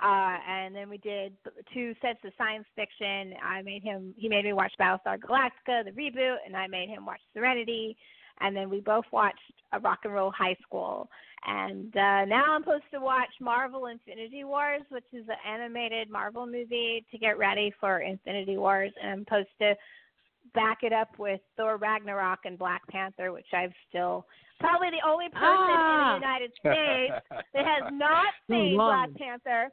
Uh, and then we did two sets of science fiction. I made him, he made me watch Battlestar Galactica, the reboot, and I made him watch Serenity. And then we both watched a Rock and Roll High School. And uh, now I'm supposed to watch Marvel Infinity Wars, which is an animated Marvel movie to get ready for Infinity Wars. And I'm supposed to back it up with Thor Ragnarok and Black Panther, which I've still probably the only person Ah. in the United States that has not seen. Black Panther.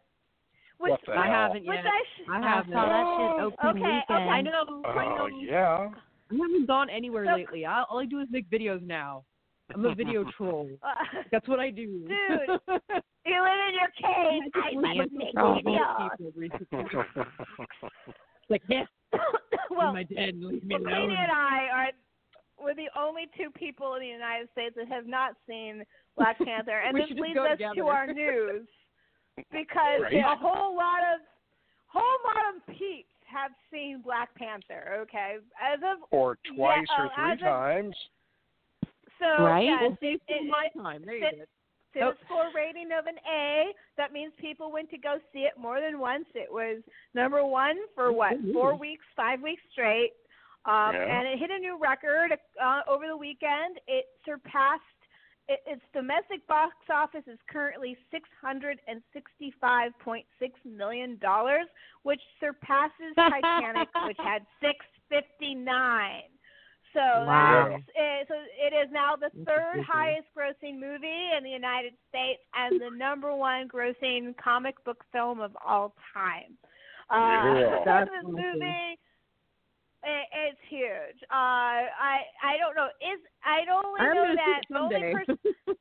Which, What the I hell? haven't which yet. I, sh- I I haven't. saw that shit opening Okay, okay. I weekend. know. I Oh know. yeah. I haven't gone anywhere So- lately. I, all I do is make videos now. I'm a video troll. uh, That's what I do. Dude, you live in your cave. I must make troll. videos. Recently. like, yeah, well, my dead. Leave me well, Katie alone. and I are we're the only two people in the United States that have not seen Black Panther, and this leads us together. to our news because Right. a whole lot of whole lot of peeps have seen Black Panther. Okay, as of or twice Yeah, or uh, three as a- times. so Right? yes, Well, see, it- it's it- my time. There you it- go. It Oh. for rating of an A. That means people went to go see it more than once. It was number one for what Ooh. four weeks, five weeks straight, um, Yeah. and it hit a new record uh, over the weekend. It surpassed. It, its domestic box office is currently six hundred and sixty-five point six million dollars, which surpasses Titanic, which had six fifty-nine. So Wow. that's uh, so it is now the third highest grossing movie in the United States and the number one grossing comic book film of all time. Uh, Yeah. That's this awesome. movie it, it's huge. Uh, I I don't know. Is I only I'm know that the only person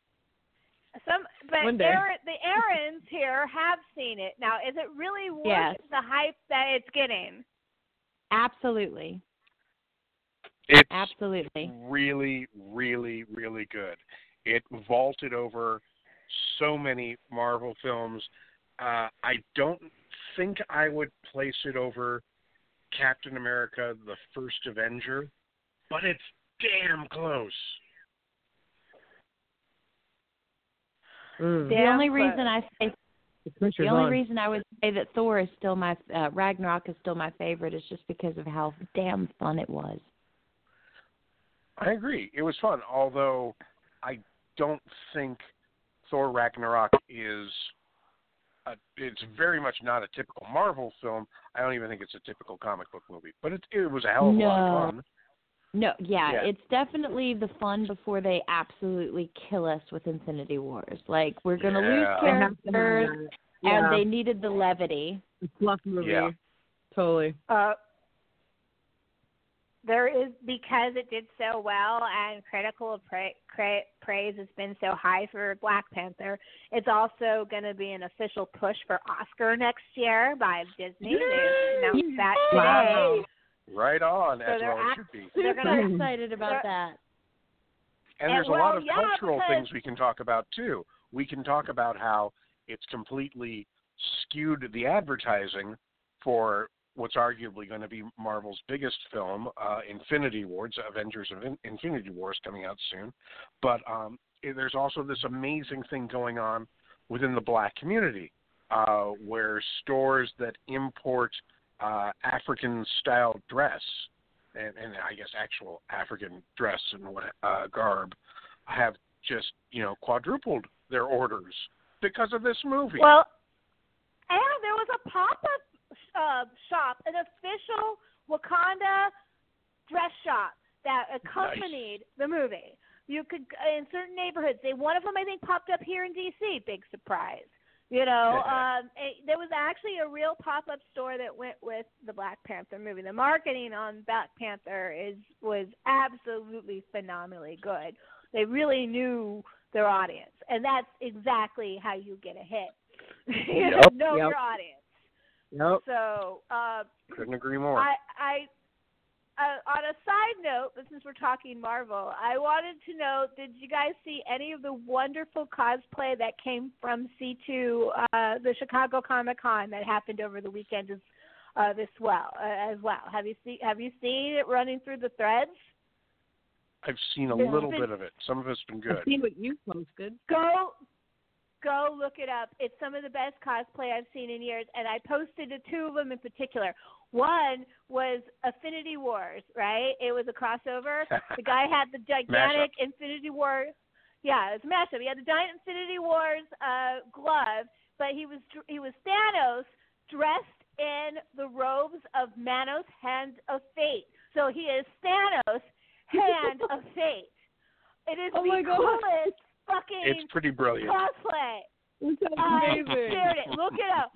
some but Aaron, the Aarons here have seen it. Now, is it really worth Yes. the hype that it's getting? Absolutely. It's Absolutely. really, really, really good. It vaulted over so many Marvel films. Uh, I don't think I would place it over Captain America: The First Avenger, but it's damn close. Mm. The Damn only reason I say The the only on. reason I would say that Thor is still my uh, Ragnarok is still my favorite is just because of how damn fun it was. I agree. It was fun, although I don't think Thor Ragnarok is. A, it's very much not a typical Marvel film. I don't even think it's a typical comic book movie, but it, it was a hell of a lot No. of fun. No, yeah, Yeah. it's definitely the fun before they absolutely kill us with Infinity Wars. Like we're gonna Yeah. lose They have to have characters, that. and they needed the levity. It's a fluff movie. Yeah. Totally. Uh, there is because it did so well and critical pra- cra- praise has been so high for Black Panther. It's also going to be an official push for Oscar next year by Disney. They announced that today. Wow. Right on, So as they're well it act- should be. They're gonna- excited about that. And And, there's a lot of yeah, cultural because- things we can talk about too. We can talk about how it's completely skewed the advertising for what's arguably going to be Marvel's biggest film, uh, Infinity Wars, Avengers of In- Infinity Wars, coming out soon. But um, eh, there's also this amazing thing going on within the black community, uh, where stores that import uh, African-style dress and, and I guess actual African dress and uh, garb have just you know quadrupled their orders because of this movie. Well, and there was a pop-up uh, shop, an official Wakanda dress shop that accompanied the movie. You could in certain neighborhoods. They one of them I think popped up here in D.C. Big surprise. You know, um, it, there was actually a real pop-up store that went with the Black Panther movie. The marketing on Black Panther is was absolutely phenomenally good. They really knew their audience, and that's exactly how you get a hit. you Yep. know Yep. your audience. Yep. So, uh, Couldn't agree more. I, I, uh, on a side note, but since we're talking Marvel, I wanted to know: Did you guys see any of the wonderful cosplay that came from C2, uh, the Chicago Comic Con that happened over the weekend as, uh, this well uh, as well? Have you seen Have you seen it running through the threads? I've seen a There's little been- bit of it. Some of it's been good. I've seen what you posted. Go go look it up. It's some of the best cosplay I've seen in years and I posted to two of them in particular. One was Affinity Wars, right? It was a crossover. the guy had the gigantic Infinity War yeah, it's a mashup. He had the giant Infinity Wars uh glove, but he was he was Thanos dressed in the robes of Manos Hand of Fate. So he is Thanos Hand of Fate. It is Oh the God. coolest fucking It's pretty brilliant. cosplay. It sounds I amazing. shared it. Look it up.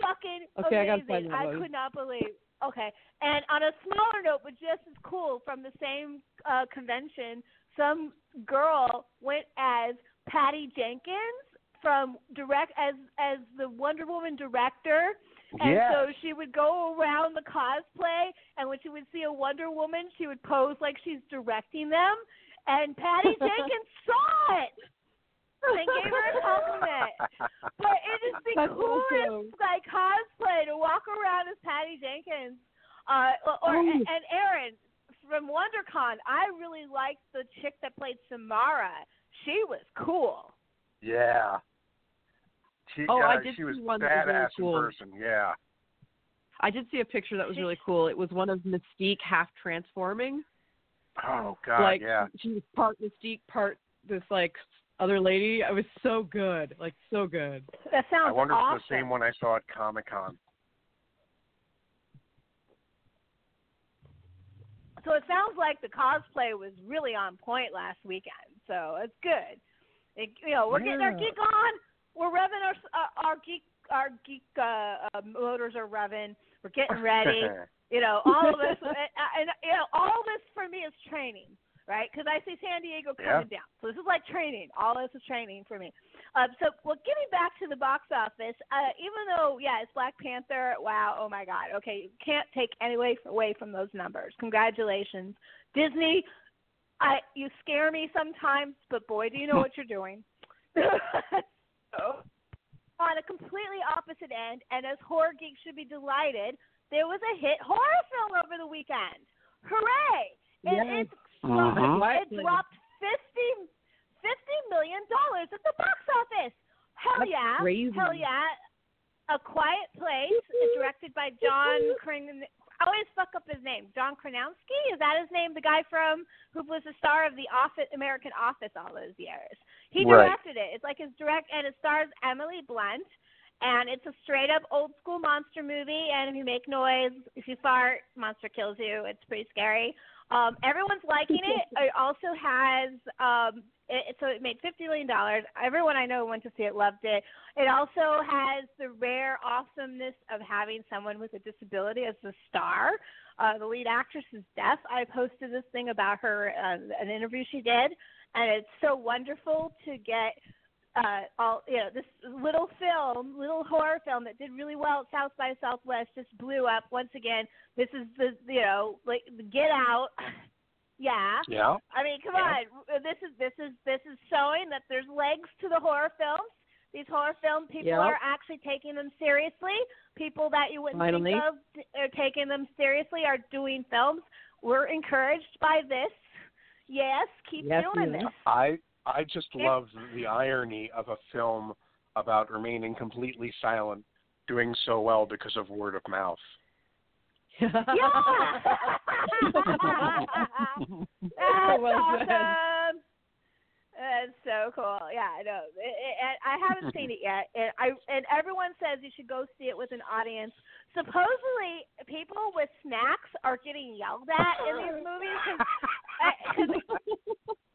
Fucking Okay, I amazing. find that I could not believe. Okay, and on a smaller note, but just as cool, from the same uh, convention, some girl went as Patty Jenkins from direct as as the Wonder Woman director. And Yes. so she would go around the cosplay, and when she would see a Wonder Woman, she would pose like she's directing them. And Patty Jenkins saw it and gave her a compliment. But it is the That's coolest awesome. like cosplay to walk around as Patty Jenkins. Uh, or, or Oh. and Aaron from WonderCon, I really liked the chick that played Samara. She was cool. Yeah. She, Oh, I uh, did she was see one that was really cool. in person. Yeah. I did see a picture that was really cool. It was one of Mystique half transforming. Oh God, like yeah. she was part Mystique, part this like other lady. It was so good, like so good. That sounds I wonder awesome. if it's the same one I saw at Comic Con. So it sounds like the cosplay was really on point last weekend. So it's good. It, you know, we're getting our geek on. We're revving our uh, our geek our geek uh, uh, motors are revving. We're getting ready. you know, all of this, and, and you know, all this for me is training, right? Because I see San Diego coming down, so this is like training. All this is training for me. Um, so, well, getting back to the box office, uh, even though, yeah, it's Black Panther. Wow, oh my God. Okay, you can't take any way away from those numbers. Congratulations, Disney. I you scare me sometimes, but boy, do you know what you're doing. so, on a completely opposite end, and as horror geeks should be delighted, there was a hit horror film over the weekend. Hooray! And Yes. it, Mhm. it dropped fifty fifty million dollars at the box office. Hell That's yeah! crazy. Hell yeah! A Quiet Place, directed by John Kring. I always fuck up his name. John Kranowski is that his name? The guy from who was the star of the Office, American Office, all those years. He Right. directed it. It's like his direct, and it stars Emily Blunt. And it's a straight up old school monster movie. And if you make noise, if you fart, monster kills you. It's pretty scary. Um, everyone's liking it. It also has um, it, so it made fifty million dollars. Everyone I know who went to see it loved it. It also has the rare awesomeness of having someone with a disability as the star. Uh, the lead actress is deaf. I posted this thing about her, uh, an interview she did, and it's so wonderful to get uh, all you know, this little film, little horror film that did really well at South by Southwest just blew up once again. This is the you know, like Get Out. Yeah. Yeah. I mean, come Yeah. on. This is this is this is showing that there's legs to the horror films. These horror film people Yep. are actually taking them seriously. People that you wouldn't Finally. think of are taking them seriously are doing films. We're encouraged by this. Yes, keep Yes, doing yes. this. I I just Yeah. love the irony of a film about remaining completely silent doing so well because of word of mouth. Yeah. That's Well said. awesome. That's so cool. Yeah, I know. It, it, I haven't seen it yet, and I and everyone says you should go see it with an audience. Supposedly, people with snacks are getting yelled at in these movies.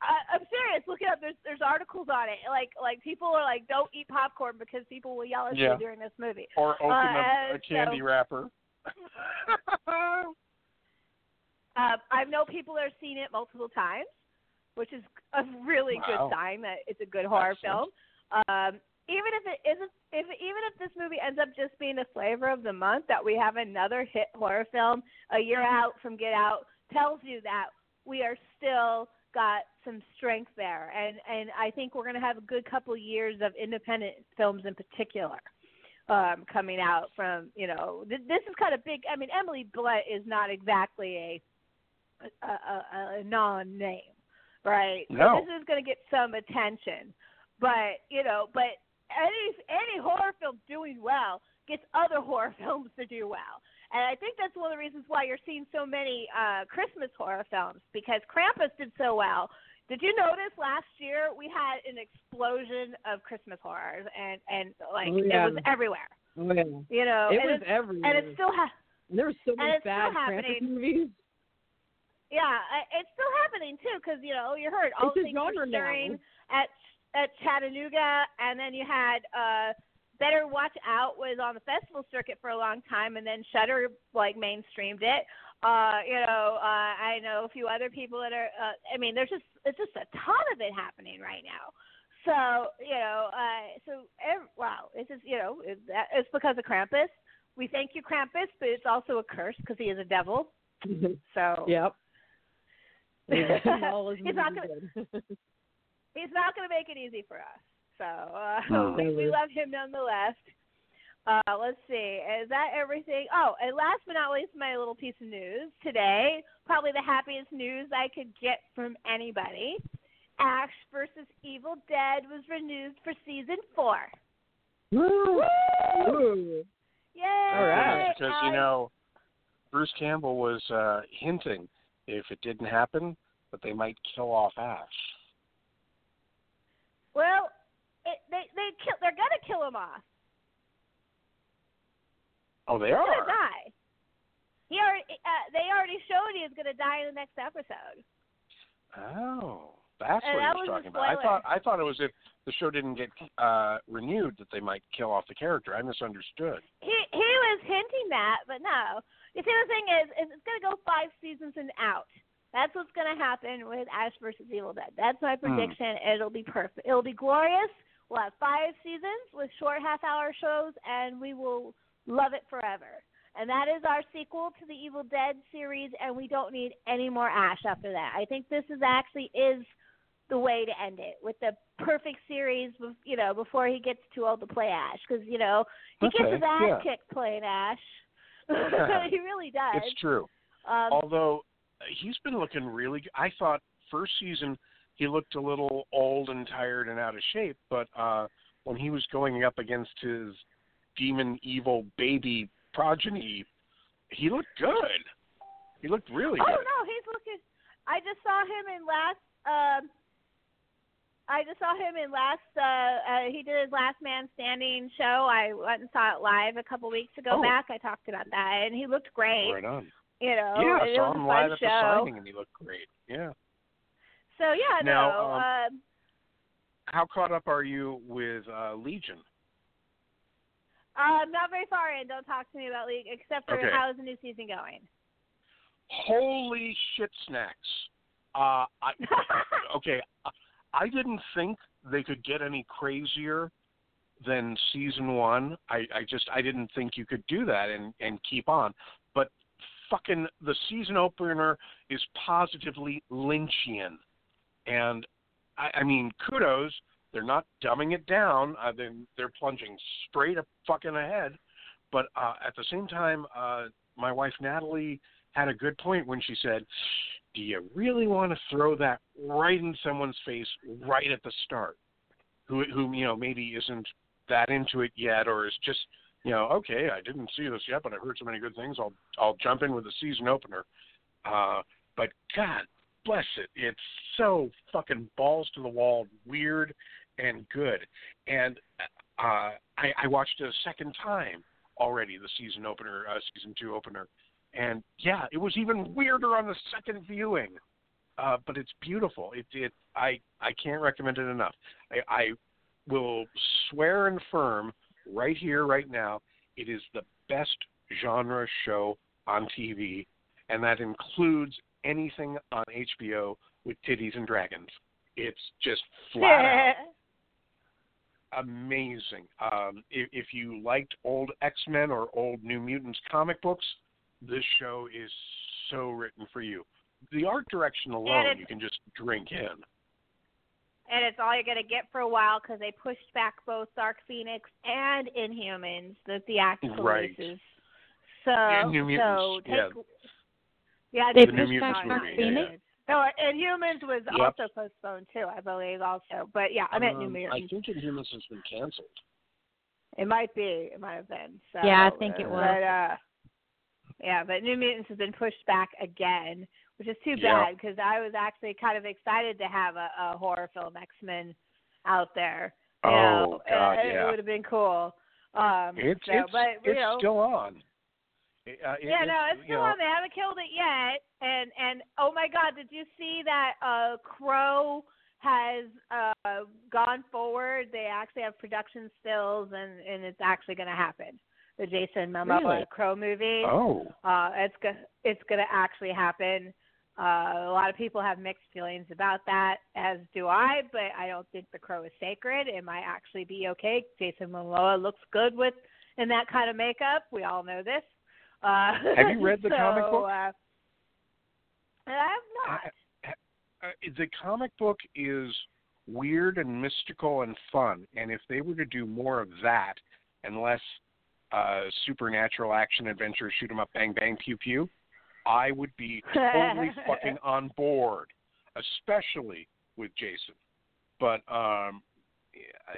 I, I'm serious. Look it up. There's there's articles on it. Like like people are like, don't eat popcorn because people will yell at Yeah. you during this movie. Or open Uh, a, a so- candy wrapper. Um, I know people are seeing it multiple times, which is a really Wow. good sign that it's a good horror Excellent. film. Um, even if it isn't, if even if this movie ends up just being the flavor of the month, that we have another hit horror film a year out from Get Out tells you that we are still got some strength there, and and I think we're going to have a good couple years of independent films in particular um, coming out from you know th- this is kind of big. I mean, Emily Blunt is not exactly a a, a, a non-name, right? So No. this is going to get some attention, but you know, but any any horror film doing well gets other horror films to do well, and I think that's one of the reasons why you're seeing so many uh, Christmas horror films because Krampus did so well. Did you notice last year we had an explosion of Christmas horrors and and like Oh, yeah. it was everywhere, Oh, yeah. you know, It was everywhere. and it's still ha- there were so and many bad Krampus happening. movies. Yeah, it's still happening too, because you know you heard all It's things were now. at at Chattanooga, and then you had uh, Better Watch Out was on the festival circuit for a long time, and then Shudder like mainstreamed it. Uh, you know, uh, I know a few other people that are. Uh, I mean, there's just it's just a ton of it happening right now. So you know, uh, so ev- wow, it's just you know, it, it's because of Krampus. We thank you, Krampus, but it's also a curse because he is a devil. So yep. Is He's not gonna- he's not going to make it easy for us. So uh, No. we, we love him nonetheless. Uh, let's see. Is that everything? Oh, and last but not least, my little piece of news today. Probably the happiest news I could get from anybody. Ash versus Evil Dead was renewed for season four. Woo! Woo! Yay! All right. because you know Bruce Campbell was uh, hinting if it didn't happen that they might kill off Ash. Well, it, they they kill. They're gonna kill him off. Oh, they He's are. gonna die. He already. Uh, they already showed he is gonna die in the next episode. Oh, that's And what that he was was talking about. I thought I thought it was if the show didn't get uh, renewed that they might kill off the character. I misunderstood. He he was hinting that, but no. You see, the thing is, is it's gonna go five seasons and out. That's what's gonna happen with Ash versus Evil Dead. That's my Hmm. prediction. It'll be perfect. It'll be glorious. We'll have five seasons with short half-hour shows, and we will love it forever. And that is our sequel to the Evil Dead series, and we don't need any more Ash after that. I think this is actually is the way to end it with the perfect series, you know, before he gets too old to play Ash, because you know he Okay, gets his ass yeah. kicked playing Ash. he really does. It's true. Um, Although uh, he's been looking really good. I thought first season he looked a little old and tired and out of shape, but uh when he was going up against his demon evil baby progeny, he looked good. He looked really oh good. Oh no, he's looking. I just saw him in last. Um, I just saw him in last. Uh, uh, he did his Last Man Standing show. I went and saw it live a couple weeks ago Oh. back. I talked about that, and he looked great. Right on. You know, yeah, I saw was him a live fun at the show. signing and he looked great. Yeah. So yeah, Now, no. um, um, How caught up are you with uh Legion? uh, not very far in. Don't talk to me about league, except for Okay. how is the new season going. Holy shit snacks. Uh I okay, I didn't think they could get any crazier than season one. I, I just I didn't think you could do that and and keep on. But fucking the season opener is positively Lynchian, and I, I mean kudos. They're not dumbing it down. Uh, they're, they're plunging straight up fucking ahead. But uh, at the same time, uh, my wife Natalie had a good point when she said, "Do you really want to throw that right in someone's face right at the start, who who you know maybe isn't that into it yet, or is just you know okay, I didn't see this yet, but I've heard so many good things. I'll I'll jump in with the season opener." Uh, but God bless it, it's so fucking balls to the wall, weird and good. And uh, I, I watched it a second time already, the season opener, uh, season two opener, and yeah, it was even weirder on the second viewing. Uh, but it's beautiful. It, it, I, I can't recommend it enough. I, I will swear and affirm right here, right now, it is the best genre show on TV, and that includes anything on HBO with titties and dragons. It's just flat out amazing. Um, if, if you liked old X Men or old New Mutants comic books, this show is so written for you. The art direction alone, you can just drink in. And it's all you're going to get for a while because they pushed back both Dark Phoenix and Inhumans, the theatrical right. releases. So, Yeah, New Mutants, so take, yeah. Yeah, They The New New pushed Mutants back movie, Dark yeah, Phoenix? yeah. No, Inhumans was Yep. also postponed too, I believe, also. But yeah, I meant New Um, Mutants. I think Inhumans has been canceled. It might be. It might have been. So, Yeah, I think it uh, was. But, uh, yeah, but New Mutants has been pushed back again, which is too Yeah. bad because I was actually kind of excited to have a, a horror film X Men out there. You Oh, know, God, uh, it, yeah. would have been cool. Um, It's so, it's but it's know, still on. Uh, it, yeah, no, it's still know, on. They haven't killed it yet. And and oh my God, did you see that uh Crow has uh gone forward? They actually have production stills, and and it's actually going to happen. The Jason Momoa Really? Crow movie. Oh, Uh, it's go- it's going to actually happen. Uh, a lot of people have mixed feelings about that, as do I. But I don't think the crow is sacred. It might actually be okay. Jason Momoa looks good with in that kind of makeup. We all know this. Uh, Have you read the so, comic book? Uh, I have not. uh, the comic book is weird and mystical and fun, and if they were to do more of that and less uh, supernatural action adventure, shoot 'em up, bang bang, pew pew, I would be totally fucking on board, especially with Jason. But um,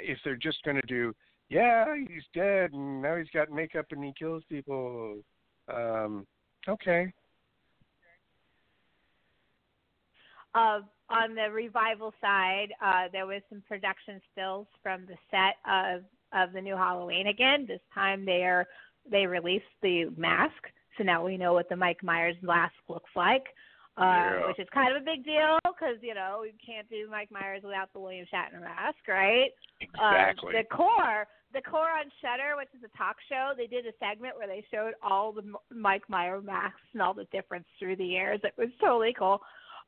if they're just going to do, yeah, he's dead and now he's got makeup and he kills people, um, okay. Uh, on the revival side, uh, there was some production stills from the set of of the new Halloween again. This time they are they released the mask, so now we know what the Mike Myers mask looks like, uh, Yeah. which is kind of a big deal because you know you can't do Mike Myers without the William Shatner mask, right? Exactly. Uh, the core, the core on Shudder, which is a talk show, they did a segment where they showed all the Mike Meyer masks and all the difference through the years. It was totally cool.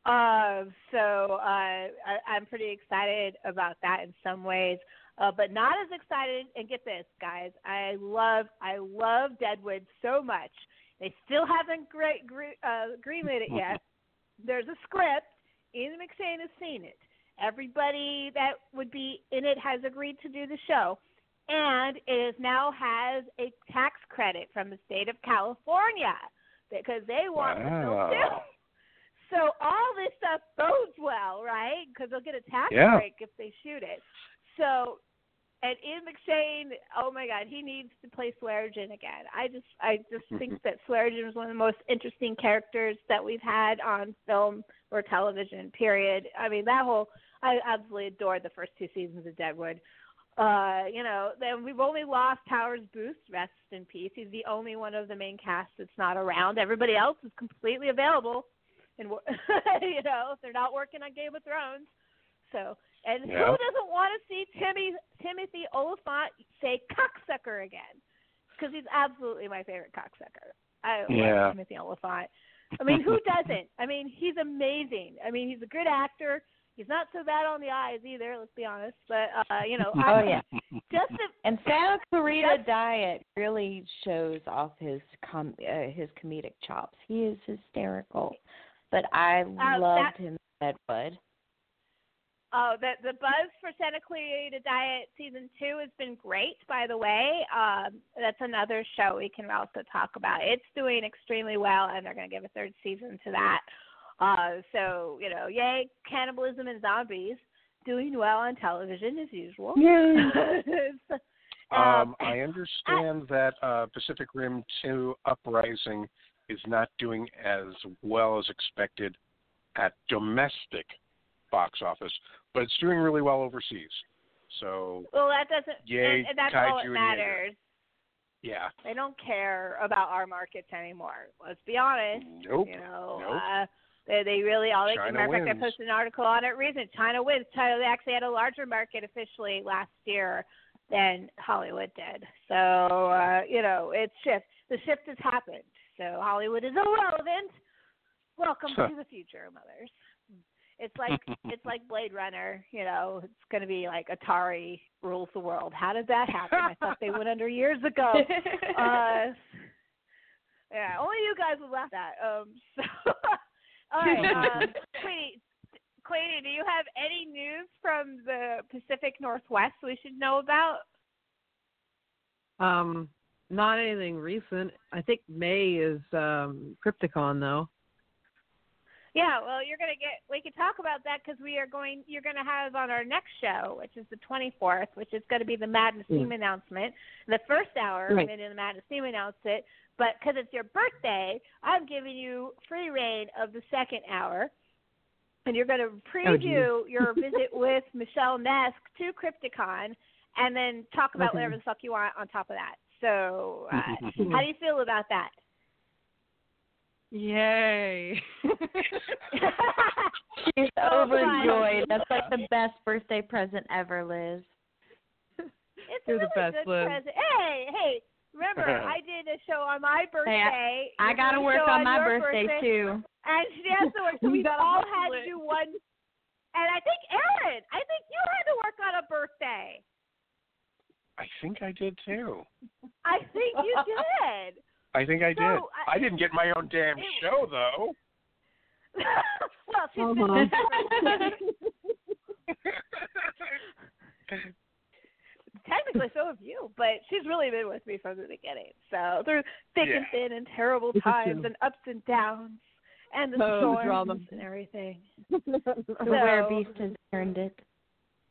Uh, so uh, I, I'm pretty excited about that in some ways, uh, but not as excited. And get this, guys, I love I love Deadwood so much. They still haven't great, gre- uh, greenlit it yet. There's a script. Ian McShane has seen it. Everybody that would be in it has agreed to do the show, and it is now has a tax credit from the state of California because they want the film too. So all this stuff bodes well, right? Because they'll get a tax Yeah. break if they shoot it. So, and Ian McShane, oh my God, he needs to play Swearingen again. I just, I just think that Swearingen is one of the most interesting characters that we've had on film or television. Period. I mean, that whole, I absolutely adored the first two seasons of Deadwood. Uh, you know, then we've only lost Powers Boothe, rest in peace. He's the only one of the main cast that's not around. Everybody else is completely available and you know if they're not working on Game of Thrones. So, and Yeah. who doesn't want to see Timmy Timothy Olyphant say cocksucker again? Because he's absolutely my favorite cocksucker. I Yeah. love Timothy Olyphant. I mean, who doesn't? I mean, he's amazing. I mean, he's a good actor. He's not so bad on the eyes either. Let's be honest. But uh, you know, Oh I, yeah. just to, And Santa Clarita Just- Diet really shows off his com- uh, his comedic chops. He is hysterical, but I Uh, loved that- him in Deadwood. Oh, the the buzz for Santa Clarita Diet season two has been great. By the way, um, that's another show we can also talk about. It's doing extremely well, and they're going to give a third season to that. Uh, so you know, yay, cannibalism and zombies doing well on television as usual. So, Um, I understand that uh, Pacific Rim 2 Uprising is not doing as well as expected at domestic box office, but it's doing really well overseas. So, well, that doesn't. Yay, and, and that's all kaiju that matters. yeah. They don't care about our markets anymore. Let's be honest. Nope. You know, Nope. uh, they they really all they China matter fact, I posted an article on it recently. China wins. China they actually had a larger market officially last year than Hollywood did. So uh, you know, it's shift. The shift has happened. So Hollywood is irrelevant. Welcome to the future, mothers. It's like it's like Blade Runner. You know, it's going to be like Atari rules the world. How did that happen? I thought they went under years ago. Uh, yeah, only you guys would laugh at. Um, so, all right, um, Queenie, Queenie, do you have any news from the Pacific Northwest we should know about? Um, not anything recent. I think May is um Crypticon though. Yeah, well, you're gonna get. We can talk about that because we are going. You're gonna have on our next show, which is the 24th, which is going to be the Madness. Team announcement. The first hour, Right. and then the Madness Team announced it. But because it's your birthday, I'm giving you free reign of the second hour, and you're going to preview your visit with Michelle Nesk to Crypticon, and then talk about Okay. whatever the fuck you want on top of that. So, uh, how do you feel about that? Yay. She's Oh, overjoyed. That's like the best birthday present ever, Liz. It's You're a the best, good Liz. present. Hey, hey, remember I did a show on my birthday. I got to work show on my your birthday too. And she has to work. So we gotta all hustle had to do one. And I think Aaron, I think you had to work on a birthday. I think I did too. I think you did. I think I So, did. I- I didn't get my own damn It- show though. well, she's been technically so have you, but she's really been with me from the beginning. So through thick and thin and terrible This times and ups and downs and the Oh, the storms drama. and everything. The So- werebeast has earned it.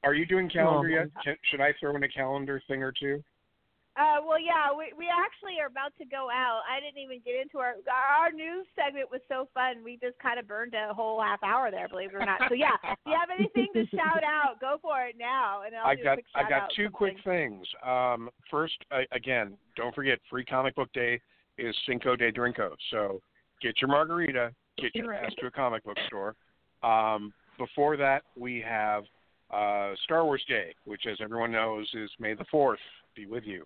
Are you doing calendar Oh. yet? Can, should I throw in a calendar thing or two? Uh, well, yeah, we we actually are about to go out. I didn't even get into our our news segment was so fun. We just kind of burned a whole half hour there, believe it or not. So yeah, if you have anything to shout out, go for it now. And I'll I've do a got quick I've got out two quick things. Um, first, uh, again, don't forget, free comic book day is Cinco de Drinko. So get your margarita, get your ass to a comic book store. Um, before that, we have uh, Star Wars Day, which, as everyone knows, is May the Fourth. Be with you.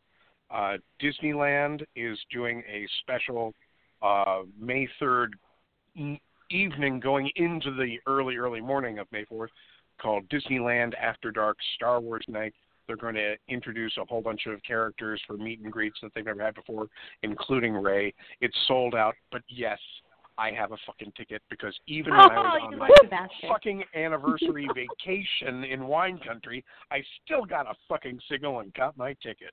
Uh, Disneyland is doing a special uh, May third e- evening, going into the early early morning of May fourth, called Disneyland After Dark Star Wars Night. They're going to introduce a whole bunch of characters for meet and greets that they've never had before, including Rey. It's sold out, but yes, I have a fucking ticket because even when I Oh, was on my bastard. fucking anniversary vacation in wine country, I still got a fucking signal and got my ticket.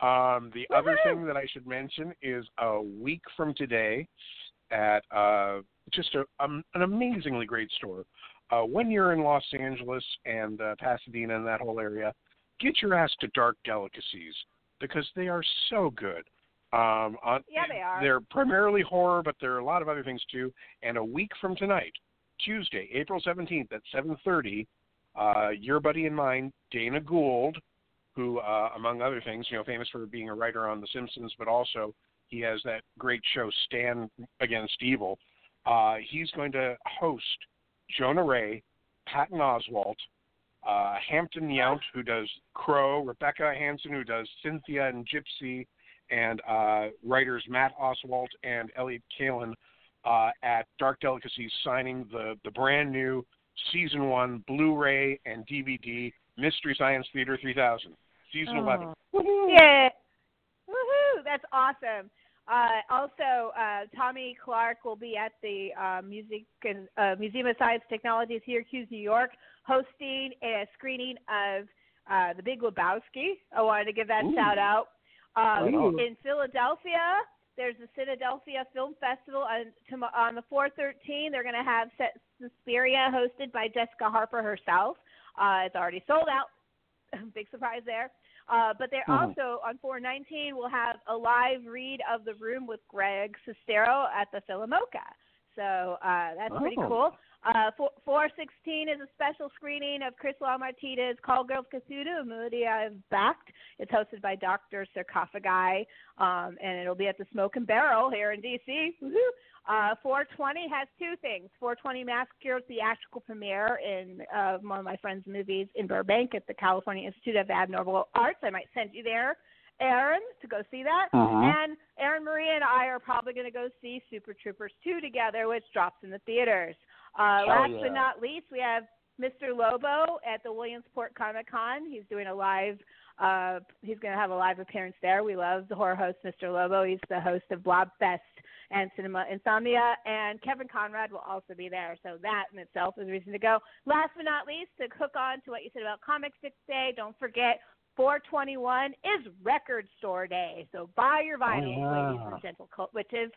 Um, the other thing that I should mention is a week from today at uh, just a, um, an amazingly great store. Uh, when you're in Los Angeles and uh, Pasadena and that whole area, get your ass to Dark Delicacies because they are so good. Um, on, Yeah, they are. They're primarily horror, but there are a lot of other things too. And a week from tonight, Tuesday, April 17th at 7:30, uh, your buddy and mine, Dana Gould, who, uh, among other things, you know, famous for being a writer on The Simpsons, but also he has that great show Stand Against Evil. Uh, he's going to host Jonah Ray, Patton Oswalt, uh, Hampton Yount, who does Crow, Rebecca Hanson, who does Synthia and Gypsy, and uh, writers Matt Oswalt and Elliott Kalan uh, at Dark Delicacies signing the, the brand new season one, Blu-ray and DVD, Mystery Science Theater 3000, season 11. Yeah. Woohoo! That's awesome. Uh, also, uh, Tommy Clark will be at the uh, Music and, uh, Museum of Science Technology, Syracuse, New York, hosting a screening of uh, The Big Lebowski. I wanted to give that Ooh. shout out. Um, in Philadelphia, there's the Philadelphia Film Festival on, on the 413. They're going to have Set Suspiria hosted by Jessica Harper herself. Uh, it's already sold out. Big surprise there. Uh, but they're Mhm. also on 419 We'll have a live read of The Room with Greg Sestero at the PhilaMOCA. So uh, that's pretty Oh. cool. Uh, 4, 416 is a special screening of Chris LaMartina's Call Girls Cthulhu, a movie I've backed. It's hosted by Dr. Sarcophagi, um, and it'll be at the Smoke and Barrel here in D.C. Woohoo! Uh, 420 has two things. 420 Massacre theatrical premiere in uh, one of my friend's movies in Burbank at the California Institute of Abnormal Arts. I might send you there, Aaron, to go see that. Mhm. And Aaron Marie and I are probably going to go see Super Troopers 2 together, which drops in the theaters. Uh, last yeah. but not least, we have Mr. Lobo at the Williamsport Comic Con. He's doing a live. Uh, he's going to have a live appearance there. We love the horror host, Mr. Lobo. He's the host of Blobfest and Cinema Insomnia, and Kevin Conrad will also be there. So that in itself is a reason to go. Last but not least, to hook on to what you said about Comic Six Day, don't forget 421 is Record Store Day. So buy your vinyls, yeah. ladies and gentle cult witches.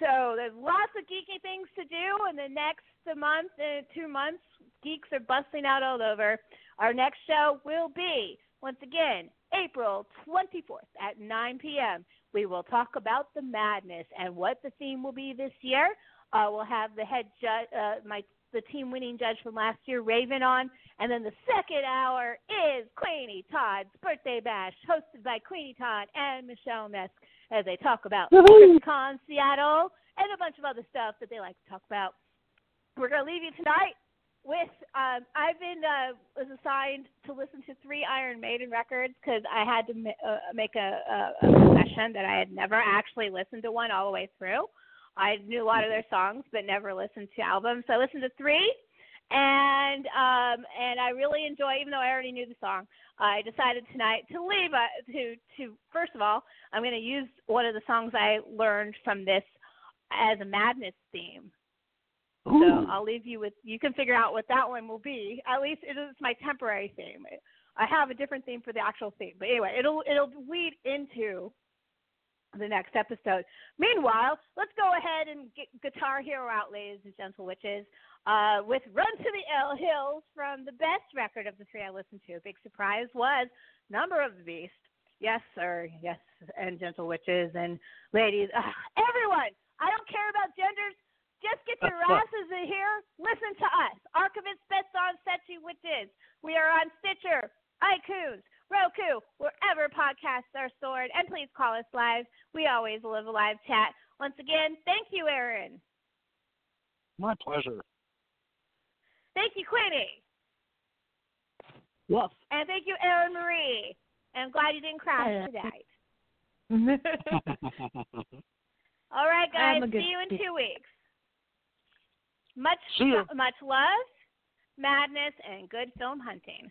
So there's lots of geeky things to do in the next month and two months. Geeks are busting out all over. Our next show will be once again April 24th at 9 p.m. We will talk about the madness and what the theme will be this year. Uh, we'll have the head judge, uh, my the team winning judge from last year, Raven, on, and then the second hour is Queenie Todd's birthday bash, hosted by Queenie Todd and Michelle Mesk, as they talk about ChrisCon Seattle and a bunch of other stuff that they like to talk about. We're going to leave you tonight with um, I've been uh, was assigned to listen to three Iron Maiden records because I had to ma- uh, make a, a, a confession that I had never actually listened to one all the way through. I knew a lot of their songs, but never listened to albums. So I listened to three, and um, and I really enjoy. Even though I already knew the song, I decided tonight to leave. Uh, to to first of all, I'm going to use one of the songs I learned from this as a madness theme. So I'll leave you with you can figure out what that one will be. At least it is my temporary theme. I have a different theme for the actual theme, but anyway, it'll it'll lead into the next episode. Meanwhile, let's go ahead and get Guitar Hero out, ladies and gentle witches, uh, with Run to the L Hills from the best record of the three I listened to. Big surprise was Number of the Beast. Yes, sir. Yes, and gentle witches and ladies. Everyone, I don't care about genders. Just get your asses in here. Listen to us. Archivist Best on Sexy Witches. We are on Stitcher, iTunes, Roku, wherever podcasts are stored. And please call us live. We always live a live chat. Once again, thank you, Aaron. My pleasure. Thank you, Queenie. Yes. And thank you, Aaron Marie. I'm glad you didn't crash tonight. All right, guys. I'm a good See you in two weeks. Much, much love, madness, and good film hunting.